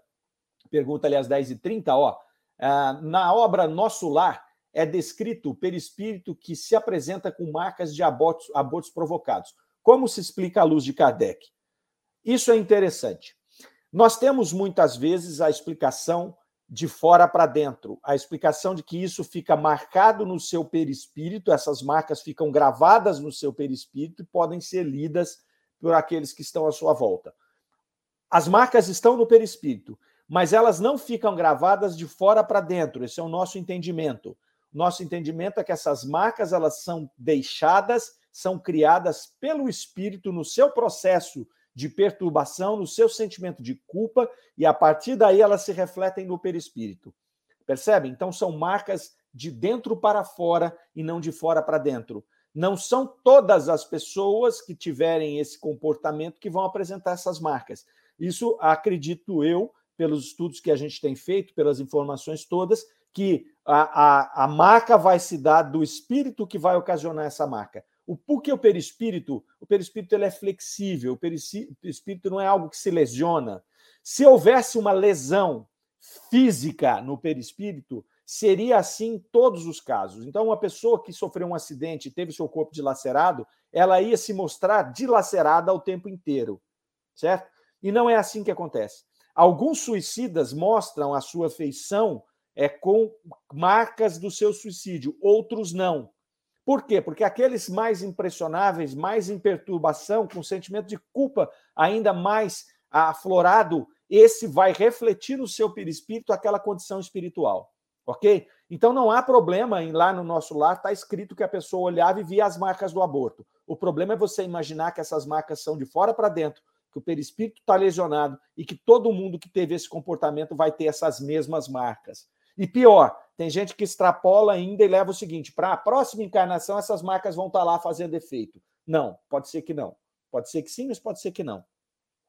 pergunta, aliás, 10h30, ó. Uh, na obra Nosso Lar, é descrito o perispírito que se apresenta com marcas de abortos, abortos provocados. Como se explica à luz de Kardec? Isso é interessante. Nós temos muitas vezes a explicação de fora para dentro, a explicação de que isso fica marcado no seu perispírito, essas marcas ficam gravadas no seu perispírito e podem ser lidas por aqueles que estão à sua volta. As marcas estão no perispírito, mas elas não ficam gravadas de fora para dentro. Esse é o nosso entendimento. Nosso entendimento é que essas marcas elas são deixadas, são criadas pelo espírito no seu processo de perturbação, no seu sentimento de culpa e a partir daí elas se refletem no perispírito. Percebe? Então são marcas de dentro para fora e não de fora para dentro. Não são todas as pessoas que tiverem esse comportamento que vão apresentar essas marcas. Isso acredito eu, pelos estudos que a gente tem feito, pelas informações todas, que a, a, a marca vai se dar do espírito que vai ocasionar essa marca. O porque o perispírito, o perispírito ele é flexível, o perispírito não é algo que se lesiona. Se houvesse uma lesão física no perispírito, seria assim em todos os casos. Então, uma pessoa que sofreu um acidente e teve seu corpo dilacerado, ela ia se mostrar dilacerada o tempo inteiro, certo? E não é assim que acontece. Alguns suicidas mostram a sua feição é com marcas do seu suicídio, outros não. Por quê? Porque aqueles mais impressionáveis, mais em perturbação, com sentimento de culpa ainda mais aflorado, esse vai refletir no seu perispírito aquela condição espiritual ok? Então não há problema em lá no nosso lar está escrito que a pessoa olhava e via as marcas do aborto. O problema é você imaginar que essas marcas são de fora para dentro, que o perispírito está lesionado e que todo mundo que teve esse comportamento vai ter essas mesmas marcas. E pior, tem gente que extrapola ainda e leva o seguinte: para a próxima encarnação, essas marcas vão estar tá lá fazendo efeito. Não, pode ser que não. Pode ser que sim, mas pode ser que não.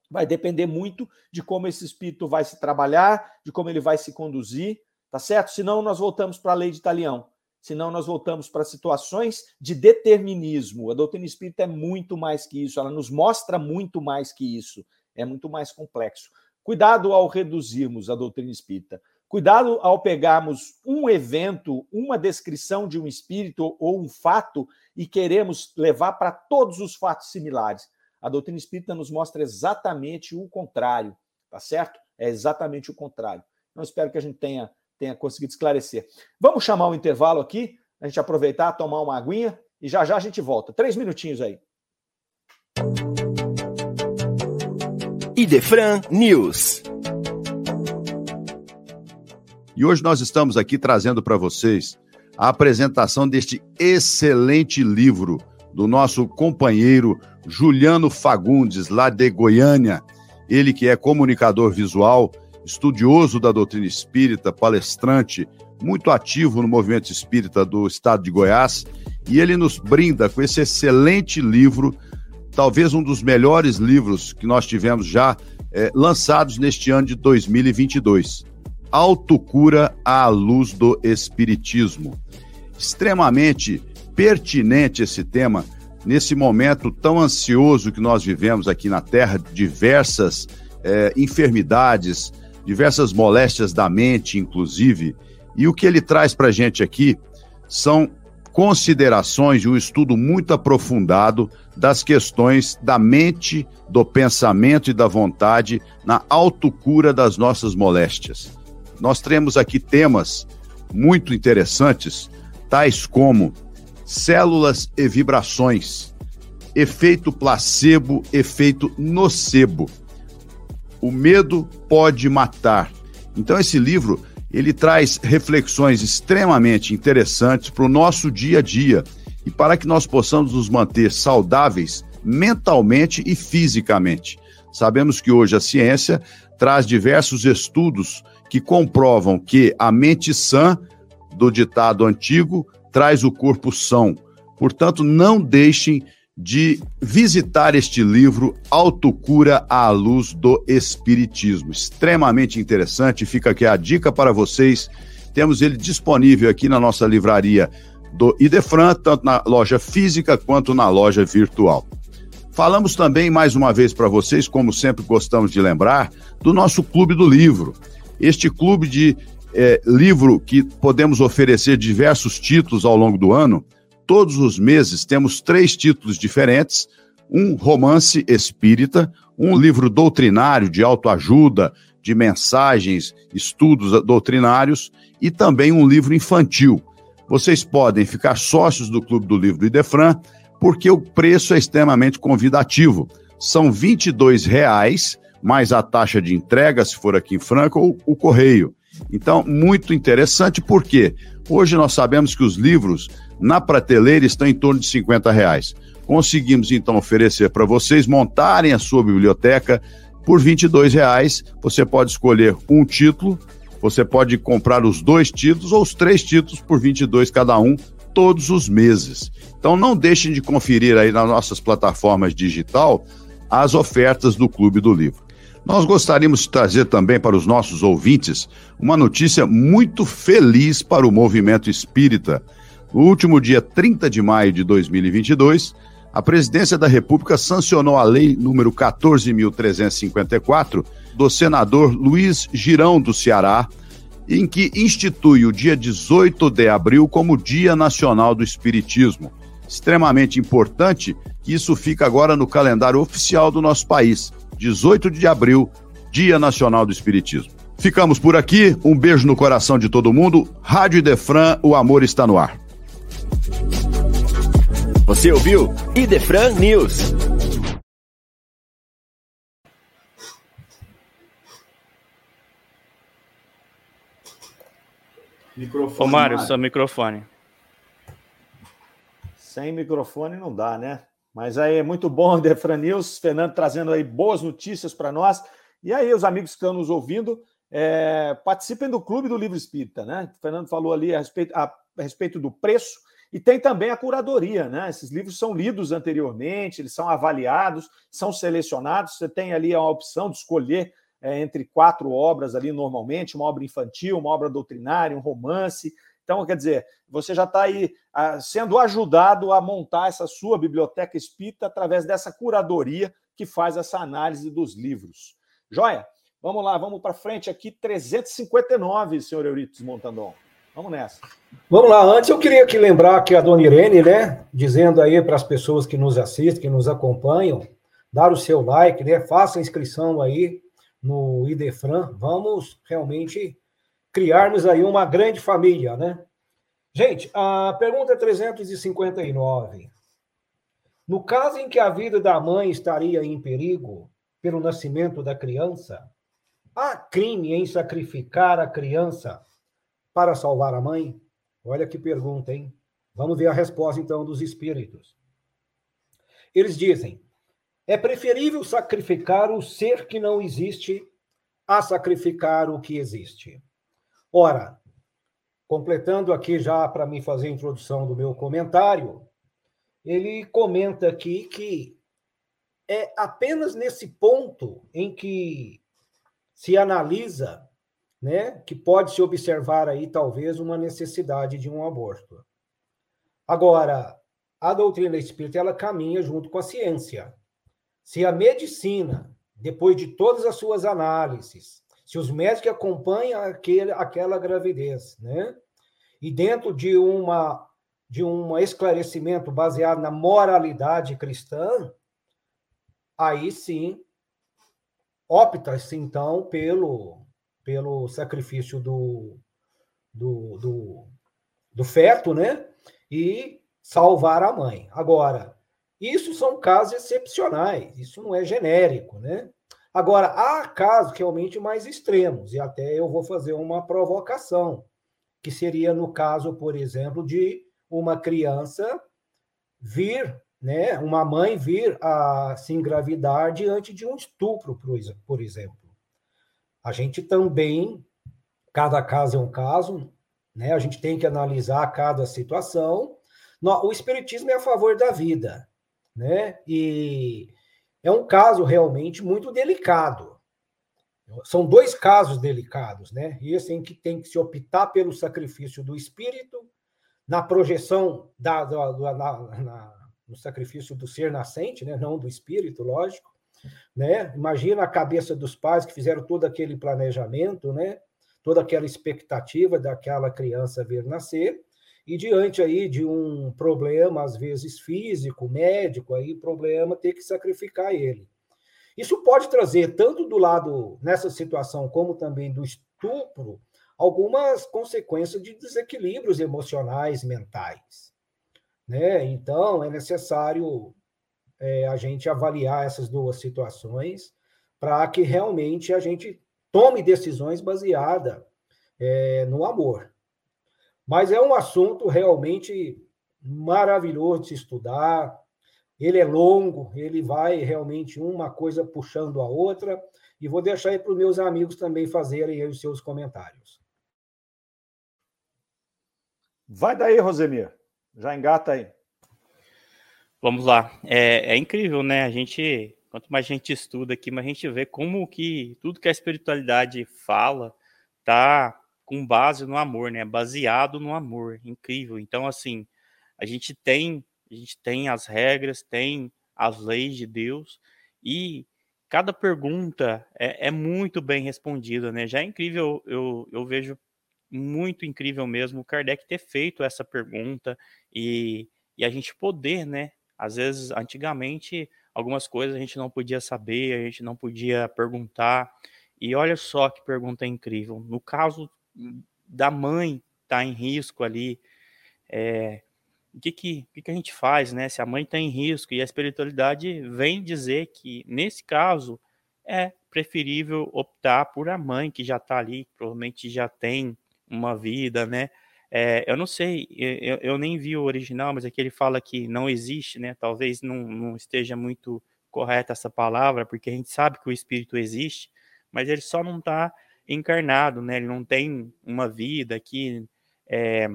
Vai depender muito de como esse espírito vai se trabalhar, de como ele vai se conduzir, Tá certo? Senão nós voltamos para a lei de Italião. Senão nós voltamos para situações de determinismo. A doutrina espírita é muito mais que isso, ela nos mostra muito mais que isso. É muito mais complexo. Cuidado ao reduzirmos a doutrina espírita. Cuidado ao pegarmos um evento, uma descrição de um espírito ou um fato e queremos levar para todos os fatos similares. A doutrina espírita nos mostra exatamente o contrário, tá certo? É exatamente o contrário. Então, espero que a gente tenha tenha conseguido esclarecer. Vamos chamar um intervalo aqui, a gente aproveitar, tomar uma aguinha e já já a gente volta. Três minutinhos aí. Idefran News. E hoje nós estamos aqui trazendo para vocês a apresentação deste excelente livro do nosso companheiro Juliano Fagundes, lá de Goiânia. Ele que é comunicador visual estudioso da doutrina espírita, palestrante, muito ativo no movimento espírita do estado de Goiás, e ele nos brinda com esse excelente livro, talvez um dos melhores livros que nós tivemos já é, lançados neste ano de 2022. Autocura à luz do Espiritismo. Extremamente pertinente esse tema nesse momento tão ansioso que nós vivemos aqui na Terra, diversas é, enfermidades, diversas moléstias da mente, inclusive. E o que ele traz para a gente aqui são considerações de um estudo muito aprofundado das questões da mente, do pensamento e da vontade na autocura das nossas moléstias. Nós temos aqui temas muito interessantes, tais como células e vibrações, efeito placebo, efeito nocebo o medo pode matar. Então esse livro ele traz reflexões extremamente interessantes para o nosso dia a dia e para que nós possamos nos manter saudáveis mentalmente e fisicamente. Sabemos que hoje a ciência traz diversos estudos que comprovam que a mente sã do ditado antigo, traz o corpo são. Portanto, não deixem de visitar este livro Autocura à Luz do Espiritismo. Extremamente interessante, fica aqui a dica para vocês. Temos ele disponível aqui na nossa livraria do Idefran, tanto na loja física quanto na loja virtual. Falamos também, mais uma vez para vocês, como sempre gostamos de lembrar, do nosso Clube do Livro. Este clube de é, livro que podemos oferecer diversos títulos ao longo do ano, todos os meses temos três títulos diferentes: um romance espírita, um livro doutrinário de autoajuda, de mensagens, estudos doutrinários e também um livro infantil. Vocês podem ficar sócios do Clube do Livro do Idefran, porque o preço é extremamente convidativo. São 22 reais, mais a taxa de entrega, se for aqui em Franca, ou o correio. Então, muito interessante, porque hoje nós sabemos que os livros na prateleira estão em torno de 50 reais. Conseguimos então oferecer para vocês montarem a sua biblioteca por 22 reais. Você pode escolher um título, você pode comprar os dois títulos ou os três títulos por 22 cada um todos os meses. Então não deixem de conferir aí nas nossas plataformas digital as ofertas do Clube do Livro. Nós gostaríamos de trazer também para os nossos ouvintes uma notícia muito feliz para o movimento espírita. No último dia 30 de maio de 2022, a Presidência da República sancionou a lei número 14.354 do senador Luiz Girão do Ceará, em que institui o dia 18 de abril como Dia Nacional do Espiritismo. Extremamente importante que isso fica agora no calendário oficial do nosso país. 18 de abril, Dia Nacional do Espiritismo. Ficamos por aqui, um beijo no coração de todo mundo. Rádio Idefran, o amor está no ar. Você ouviu Idefran News. Microfone. Ô, Mário, seu microfone. Sem microfone não dá, né? Mas aí é muito bom, [LAUGHS] Defran News, Fernando trazendo aí boas notícias para nós. E aí, os amigos que estão nos ouvindo, é, participem do Clube do Livro Espírita, né? O Fernando falou ali a respeito, a, a respeito do preço e tem também a curadoria, né? Esses livros são lidos anteriormente, eles são avaliados, são selecionados. Você tem ali a opção de escolher é, entre quatro obras ali normalmente, uma obra infantil, uma obra doutrinária, um romance. Então, quer dizer, você já está aí ah, sendo ajudado a montar essa sua biblioteca espírita através dessa curadoria que faz essa análise dos livros. Joia? Vamos lá, vamos para frente aqui, 359, senhor Euritos Montandon. Vamos nessa. Vamos lá, antes eu queria aqui lembrar que a dona Irene, né, dizendo aí para as pessoas que nos assistem, que nos acompanham, dar o seu like, né, faça a inscrição aí no Idefran, vamos realmente criarmos aí uma grande família, né? Gente, a pergunta é 359. No caso em que a vida da mãe estaria em perigo pelo nascimento da criança, há crime em sacrificar a criança para salvar a mãe? Olha que pergunta, hein? Vamos ver a resposta então dos espíritos. Eles dizem: é preferível sacrificar o ser que não existe a sacrificar o que existe. Ora, completando aqui já para mim fazer a introdução do meu comentário, ele comenta aqui que é apenas nesse ponto em que se analisa, né, que pode se observar aí talvez uma necessidade de um aborto. Agora, a doutrina espírita ela caminha junto com a ciência. Se a medicina, depois de todas as suas análises, se os médicos acompanham aquele, aquela gravidez, né? E dentro de uma de um esclarecimento baseado na moralidade cristã, aí sim opta-se então pelo pelo sacrifício do, do, do, do feto, né? E salvar a mãe. Agora, isso são casos excepcionais, isso não é genérico, né? Agora, há casos realmente mais extremos, e até eu vou fazer uma provocação, que seria no caso, por exemplo, de uma criança vir, né, uma mãe vir a se engravidar diante de um estupro, por exemplo. A gente também, cada caso é um caso, né? A gente tem que analisar cada situação. O espiritismo é a favor da vida, né? E é um caso realmente muito delicado. São dois casos delicados, né? Esse em que tem que se optar pelo sacrifício do espírito, na projeção da, da, da na, na, no sacrifício do ser nascente, né? Não do espírito, lógico. Né? Imagina a cabeça dos pais que fizeram todo aquele planejamento, né? toda aquela expectativa daquela criança ver nascer, e diante aí de um problema, às vezes físico, médico, aí problema ter que sacrificar ele. Isso pode trazer, tanto do lado nessa situação, como também do estupro, algumas consequências de desequilíbrios emocionais, mentais. Né? Então, é necessário é, a gente avaliar essas duas situações para que realmente a gente tome decisões baseadas é, no amor. Mas é um assunto realmente maravilhoso de se estudar. Ele é longo, ele vai realmente uma coisa puxando a outra. E vou deixar aí para os meus amigos também fazerem os seus comentários. Vai daí, Rosemir. Já engata aí. Vamos lá. É, é incrível, né? A gente Quanto mais a gente estuda aqui, mais a gente vê como que tudo que a espiritualidade fala tá com base no amor, né? Baseado no amor. Incrível. Então, assim, a gente tem, a gente tem as regras, tem as leis de Deus e cada pergunta é, é muito bem respondida, né? Já é incrível, eu, eu vejo muito incrível mesmo o Kardec ter feito essa pergunta e, e a gente poder, né? Às vezes, antigamente, algumas coisas a gente não podia saber, a gente não podia perguntar. E olha só que pergunta incrível. No caso da mãe estar tá em risco ali, é, o que, que, que, a gente faz, né? Se a mãe está em risco e a espiritualidade vem dizer que, nesse caso, é preferível optar por a mãe que já está ali, provavelmente já tem uma vida, né? É, eu não sei, eu, eu, nem vi o original, mas aqui ele fala que não existe, né? Talvez não, não esteja muito correta essa palavra, porque a gente sabe que o espírito existe, mas ele só não está encarnado, né? Ele não tem uma vida aqui é,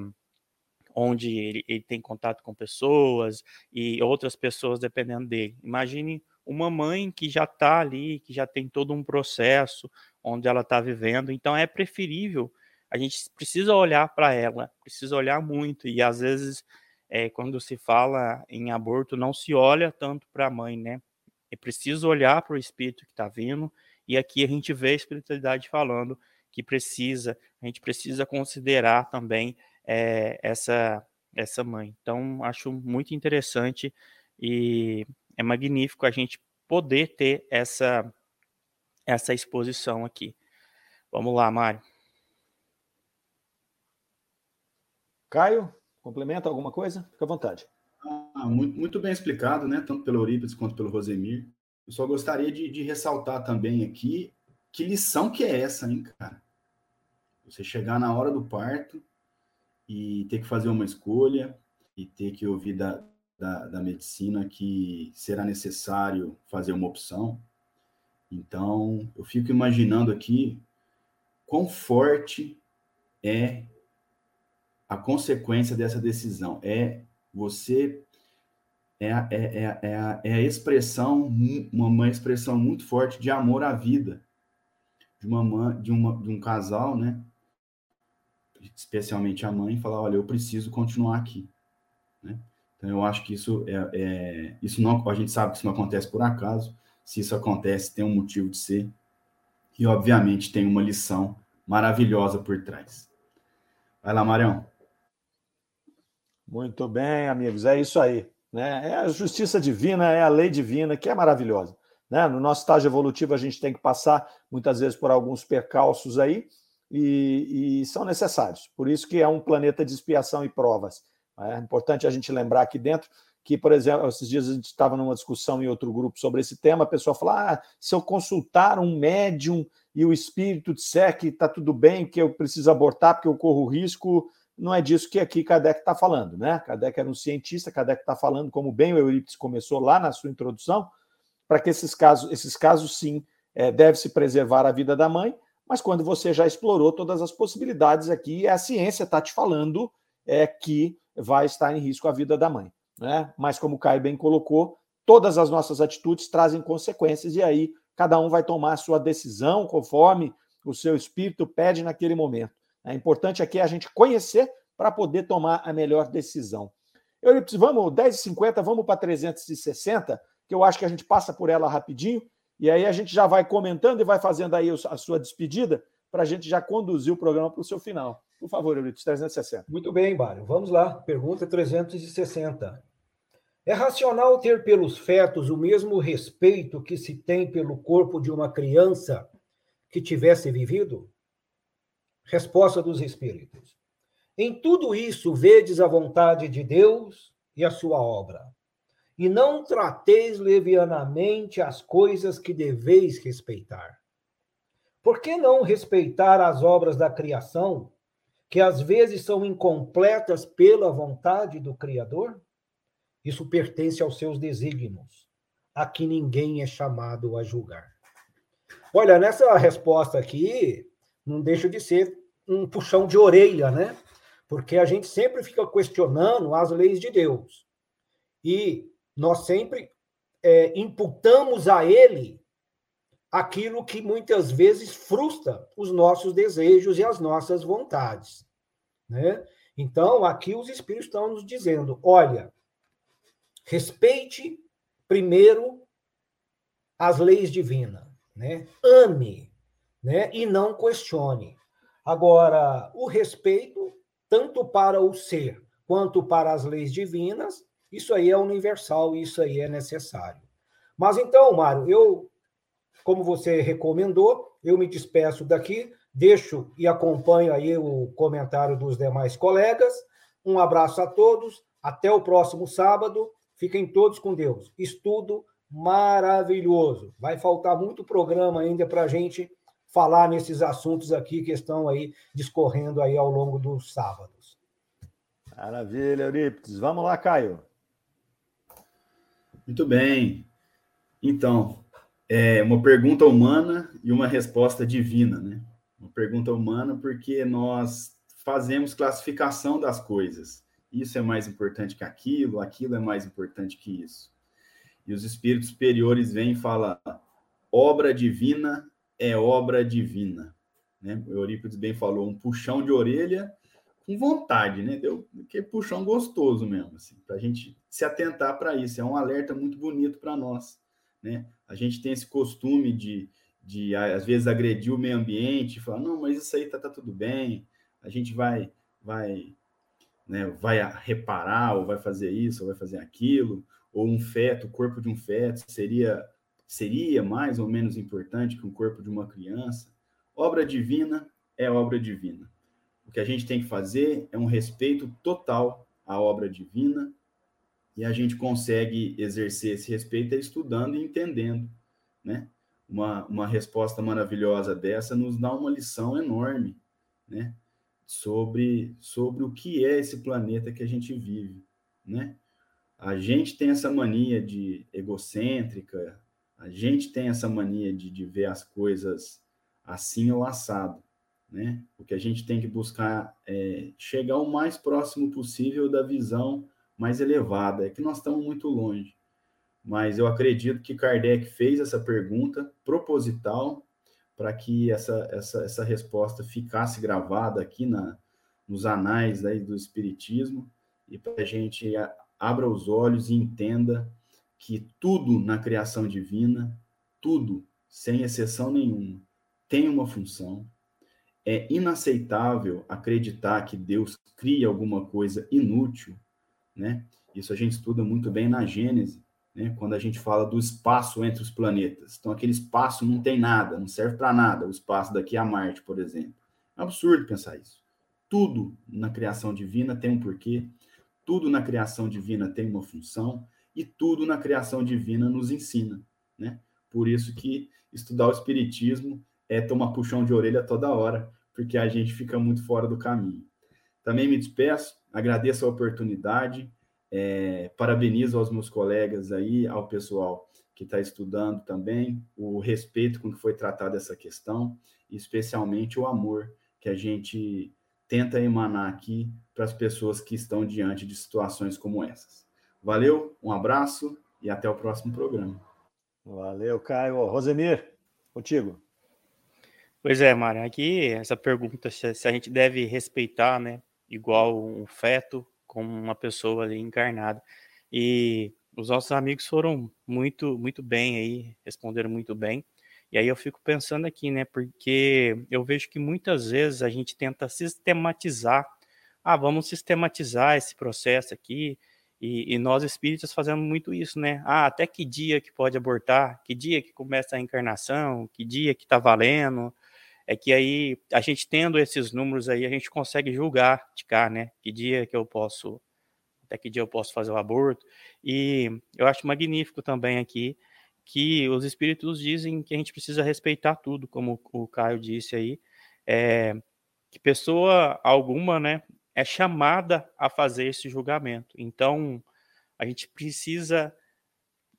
onde ele, ele, tem contato com pessoas e outras pessoas dependendo dele. Imagine uma mãe que já está ali, que já tem todo um processo onde ela está vivendo, então é preferível a gente precisa olhar para ela, precisa olhar muito. E às vezes, é, quando se fala em aborto, não se olha tanto para a mãe, né? É preciso olhar para o espírito que está vindo. E aqui a gente vê a espiritualidade falando que precisa, a gente precisa considerar também é, essa essa mãe. Então, acho muito interessante e é magnífico a gente poder ter essa essa exposição aqui. Vamos lá, Mário. Caio, complementa alguma coisa? Fica à vontade. Ah, muito, muito, bem explicado, né? Tanto pelo Eurípides quanto pelo Rosemir. Eu só gostaria de, de, ressaltar também aqui que lição que é essa, hein, cara? Você chegar na hora do parto e ter que fazer uma escolha e ter que ouvir da, da, da medicina que será necessário fazer uma opção. Então, eu fico imaginando aqui quão forte é a consequência dessa decisão é você é, é, é, é, a, é a expressão, uma, uma expressão muito forte de amor à vida de uma mãe, de, uma, de um casal, né? Especialmente a mãe, falar, olha, eu preciso continuar aqui, né? Então eu acho que isso é, é, isso não, a gente sabe que isso não acontece por acaso. Se isso acontece, tem um motivo de ser e obviamente tem uma lição maravilhosa por trás. Vai lá, Marião. Muito bem, amigos, é isso aí. Né? É a justiça divina, é a lei divina, que é maravilhosa. Né? No nosso estágio evolutivo, a gente tem que passar muitas vezes por alguns percalços aí, e, e são necessários. Por isso que é um planeta de expiação e provas. É importante a gente lembrar aqui dentro que, por exemplo, esses dias a gente estava numa discussão em outro grupo sobre esse tema, a pessoa falou: ah, se eu consultar um médium e o espírito disser que está tudo bem, que eu preciso abortar porque eu corro risco, não é disso que aqui Kardec está falando, né? Kardec era um cientista, Kardec está falando, como bem o Eurípides começou lá na sua introdução, para que esses casos, esses casos sim, é, deve-se preservar a vida da mãe, mas quando você já explorou todas as possibilidades aqui, a ciência está te falando é, que vai estar em risco a vida da mãe. Né? Mas, como o Caio bem colocou, todas as nossas atitudes trazem consequências, e aí cada um vai tomar a sua decisão conforme o seu espírito pede naquele momento. É importante aqui a gente conhecer para poder tomar a melhor decisão. Euripides, vamos, 10h50, vamos para 360, que eu acho que a gente passa por ela rapidinho, e aí a gente já vai comentando e vai fazendo aí a sua despedida, para a gente já conduzir o programa para o seu final. Por favor, Euripides, 360. Muito bem, Mário. Vamos lá. Pergunta 360. É racional ter pelos fetos o mesmo respeito que se tem pelo corpo de uma criança que tivesse vivido? Resposta dos Espíritos. Em tudo isso, vedes a vontade de Deus e a sua obra. E não trateis levianamente as coisas que deveis respeitar. Por que não respeitar as obras da criação, que às vezes são incompletas pela vontade do Criador? Isso pertence aos seus desígnios, a que ninguém é chamado a julgar. Olha, nessa resposta aqui, não deixa de ser um puxão de orelha, né? Porque a gente sempre fica questionando as leis de Deus. E nós sempre é, imputamos a ele aquilo que muitas vezes frustra os nossos desejos e as nossas vontades. Né? Então, aqui os Espíritos estão nos dizendo: olha, respeite primeiro as leis divinas, né? ame né? e não questione. Agora, o respeito tanto para o ser quanto para as leis divinas, isso aí é universal, isso aí é necessário. Mas então, Mário, eu, como você recomendou, eu me despeço daqui, deixo e acompanho aí o comentário dos demais colegas. Um abraço a todos, até o próximo sábado. Fiquem todos com Deus. Estudo maravilhoso. Vai faltar muito programa ainda para a gente falar nesses assuntos aqui que estão aí discorrendo aí ao longo dos sábados. Maravilha, Eurípides. Vamos lá, Caio. Muito bem. Então, é uma pergunta humana e uma resposta divina, né? Uma pergunta humana porque nós fazemos classificação das coisas. Isso é mais importante que aquilo, aquilo é mais importante que isso. E os espíritos superiores vêm e falam: obra divina é obra divina. Né? O Eurípides bem falou, um puxão de orelha com vontade, né? Deu que puxão gostoso mesmo, assim, para a gente se atentar para isso. É um alerta muito bonito para nós, né? A gente tem esse costume de, de às vezes agredir o meio ambiente, falar não, mas isso aí tá, tá tudo bem. A gente vai, vai, né? Vai reparar ou vai fazer isso ou vai fazer aquilo. Ou um feto, o corpo de um feto seria seria mais ou menos importante que o corpo de uma criança. Obra divina é obra divina. O que a gente tem que fazer é um respeito total à obra divina e a gente consegue exercer esse respeito estudando e entendendo, né? Uma, uma resposta maravilhosa dessa nos dá uma lição enorme, né? Sobre, sobre o que é esse planeta que a gente vive, né? A gente tem essa mania de egocêntrica, a gente tem essa mania de, de ver as coisas assim ou assado, né? O que a gente tem que buscar é chegar o mais próximo possível da visão mais elevada. É que nós estamos muito longe. Mas eu acredito que Kardec fez essa pergunta proposital para que essa, essa, essa resposta ficasse gravada aqui na, nos anais aí do Espiritismo e para a gente abra os olhos e entenda que tudo na criação divina, tudo, sem exceção nenhuma, tem uma função. É inaceitável acreditar que Deus cria alguma coisa inútil, né? Isso a gente estuda muito bem na Gênese, né? Quando a gente fala do espaço entre os planetas. Então, aquele espaço não tem nada, não serve para nada, o espaço daqui a Marte, por exemplo. É absurdo pensar isso. Tudo na criação divina tem um porquê, tudo na criação divina tem uma função, e tudo na criação divina nos ensina, né? Por isso que estudar o espiritismo é tomar puxão de orelha toda hora, porque a gente fica muito fora do caminho. Também me despeço, agradeço a oportunidade, É, parabenizo aos meus colegas aí, ao pessoal que está estudando também, o respeito com que foi tratada essa questão, e especialmente o amor que a gente tenta emanar aqui para as pessoas que estão diante de situações como essas. Valeu, um abraço e até o próximo programa. Valeu, Caio. Rosemir, contigo. Pois é, Mário, aqui essa pergunta se a gente deve respeitar, né, igual um feto como uma pessoa ali encarnada. E os nossos amigos foram muito muito bem aí, responderam muito bem. E aí eu fico pensando aqui, né, porque eu vejo que muitas vezes a gente tenta sistematizar, ah, vamos sistematizar esse processo aqui, e, e, nós espíritas fazemos muito isso, né? Ah, até que dia que pode abortar? Que dia que começa a encarnação? Que dia que tá valendo? É que aí, a gente tendo esses números aí, a gente consegue julgar de cá, né? Que dia que eu posso, até que dia eu posso fazer o aborto. E eu acho magnífico também aqui que os espíritos dizem que a gente precisa respeitar tudo, como o Caio disse aí. É, que pessoa alguma, né, é chamada a fazer esse julgamento. Então, a gente precisa.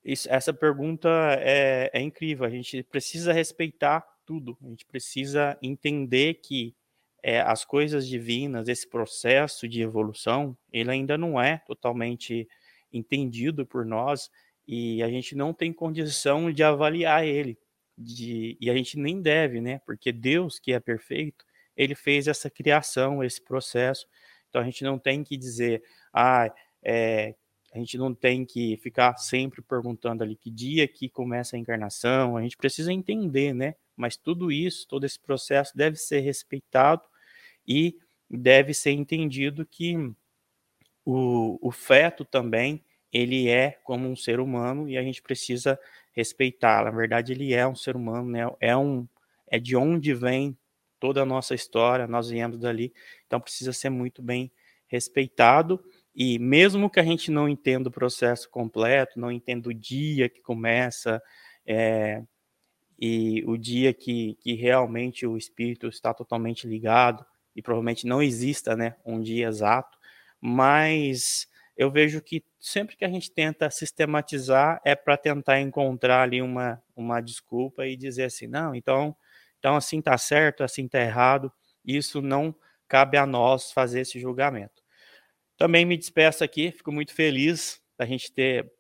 Isso, essa pergunta é, é incrível. A gente precisa respeitar tudo. A gente precisa entender que é, as coisas divinas, esse processo de evolução, ele ainda não é totalmente entendido por nós e a gente não tem condição de avaliar ele. De, e a gente nem deve, né? Porque Deus, que é perfeito, ele fez essa criação, esse processo. Então a gente não tem que dizer, ah, é, a gente não tem que ficar sempre perguntando ali que dia que começa a encarnação, a gente precisa entender, né? Mas tudo isso, todo esse processo deve ser respeitado e deve ser entendido que o, o feto também, ele é como um ser humano e a gente precisa respeitar. Na verdade, ele é um ser humano, né? É um é de onde vem toda a nossa história, nós viemos dali, então precisa ser muito bem respeitado. E mesmo que a gente não entenda o processo completo, não entenda o dia que começa, é, e o dia que, que realmente o espírito está totalmente ligado, e provavelmente não exista né, um dia exato, mas eu vejo que sempre que a gente tenta sistematizar é para tentar encontrar ali uma, uma desculpa e dizer assim, não, então então, assim está certo, assim está errado. Isso não cabe a nós fazer esse julgamento. Também me despeço aqui, fico muito feliz da gente ter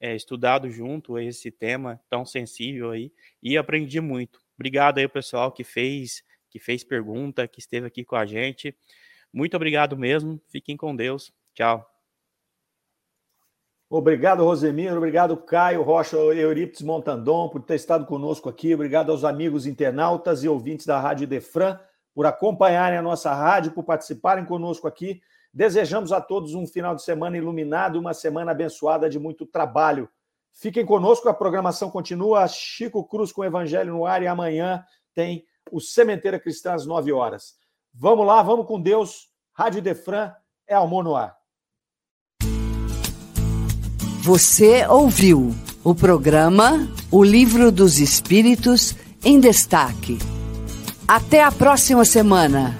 é, estudado junto esse tema tão sensível aí e aprendi muito. Obrigado aí, pessoal, que fez, que fez pergunta, que esteve aqui com a gente. Muito obrigado mesmo. Fiquem com Deus. Tchau. Obrigado, Rosemiro. Obrigado, Caio Rocha Eurípides Montandon, por ter estado conosco aqui. Obrigado aos amigos internautas e ouvintes da Rádio Defran por acompanharem a nossa rádio, por participarem conosco aqui. Desejamos a todos um final de semana iluminado, uma semana abençoada de muito trabalho. Fiquem conosco, a programação continua. Chico Cruz com o Evangelho no ar e amanhã tem o Cementeira Cristã às 9 horas. Vamos lá, vamos com Deus. Rádio Defran é amor no ar. Você ouviu o programa O Livro dos Espíritos em Destaque. Até a próxima semana.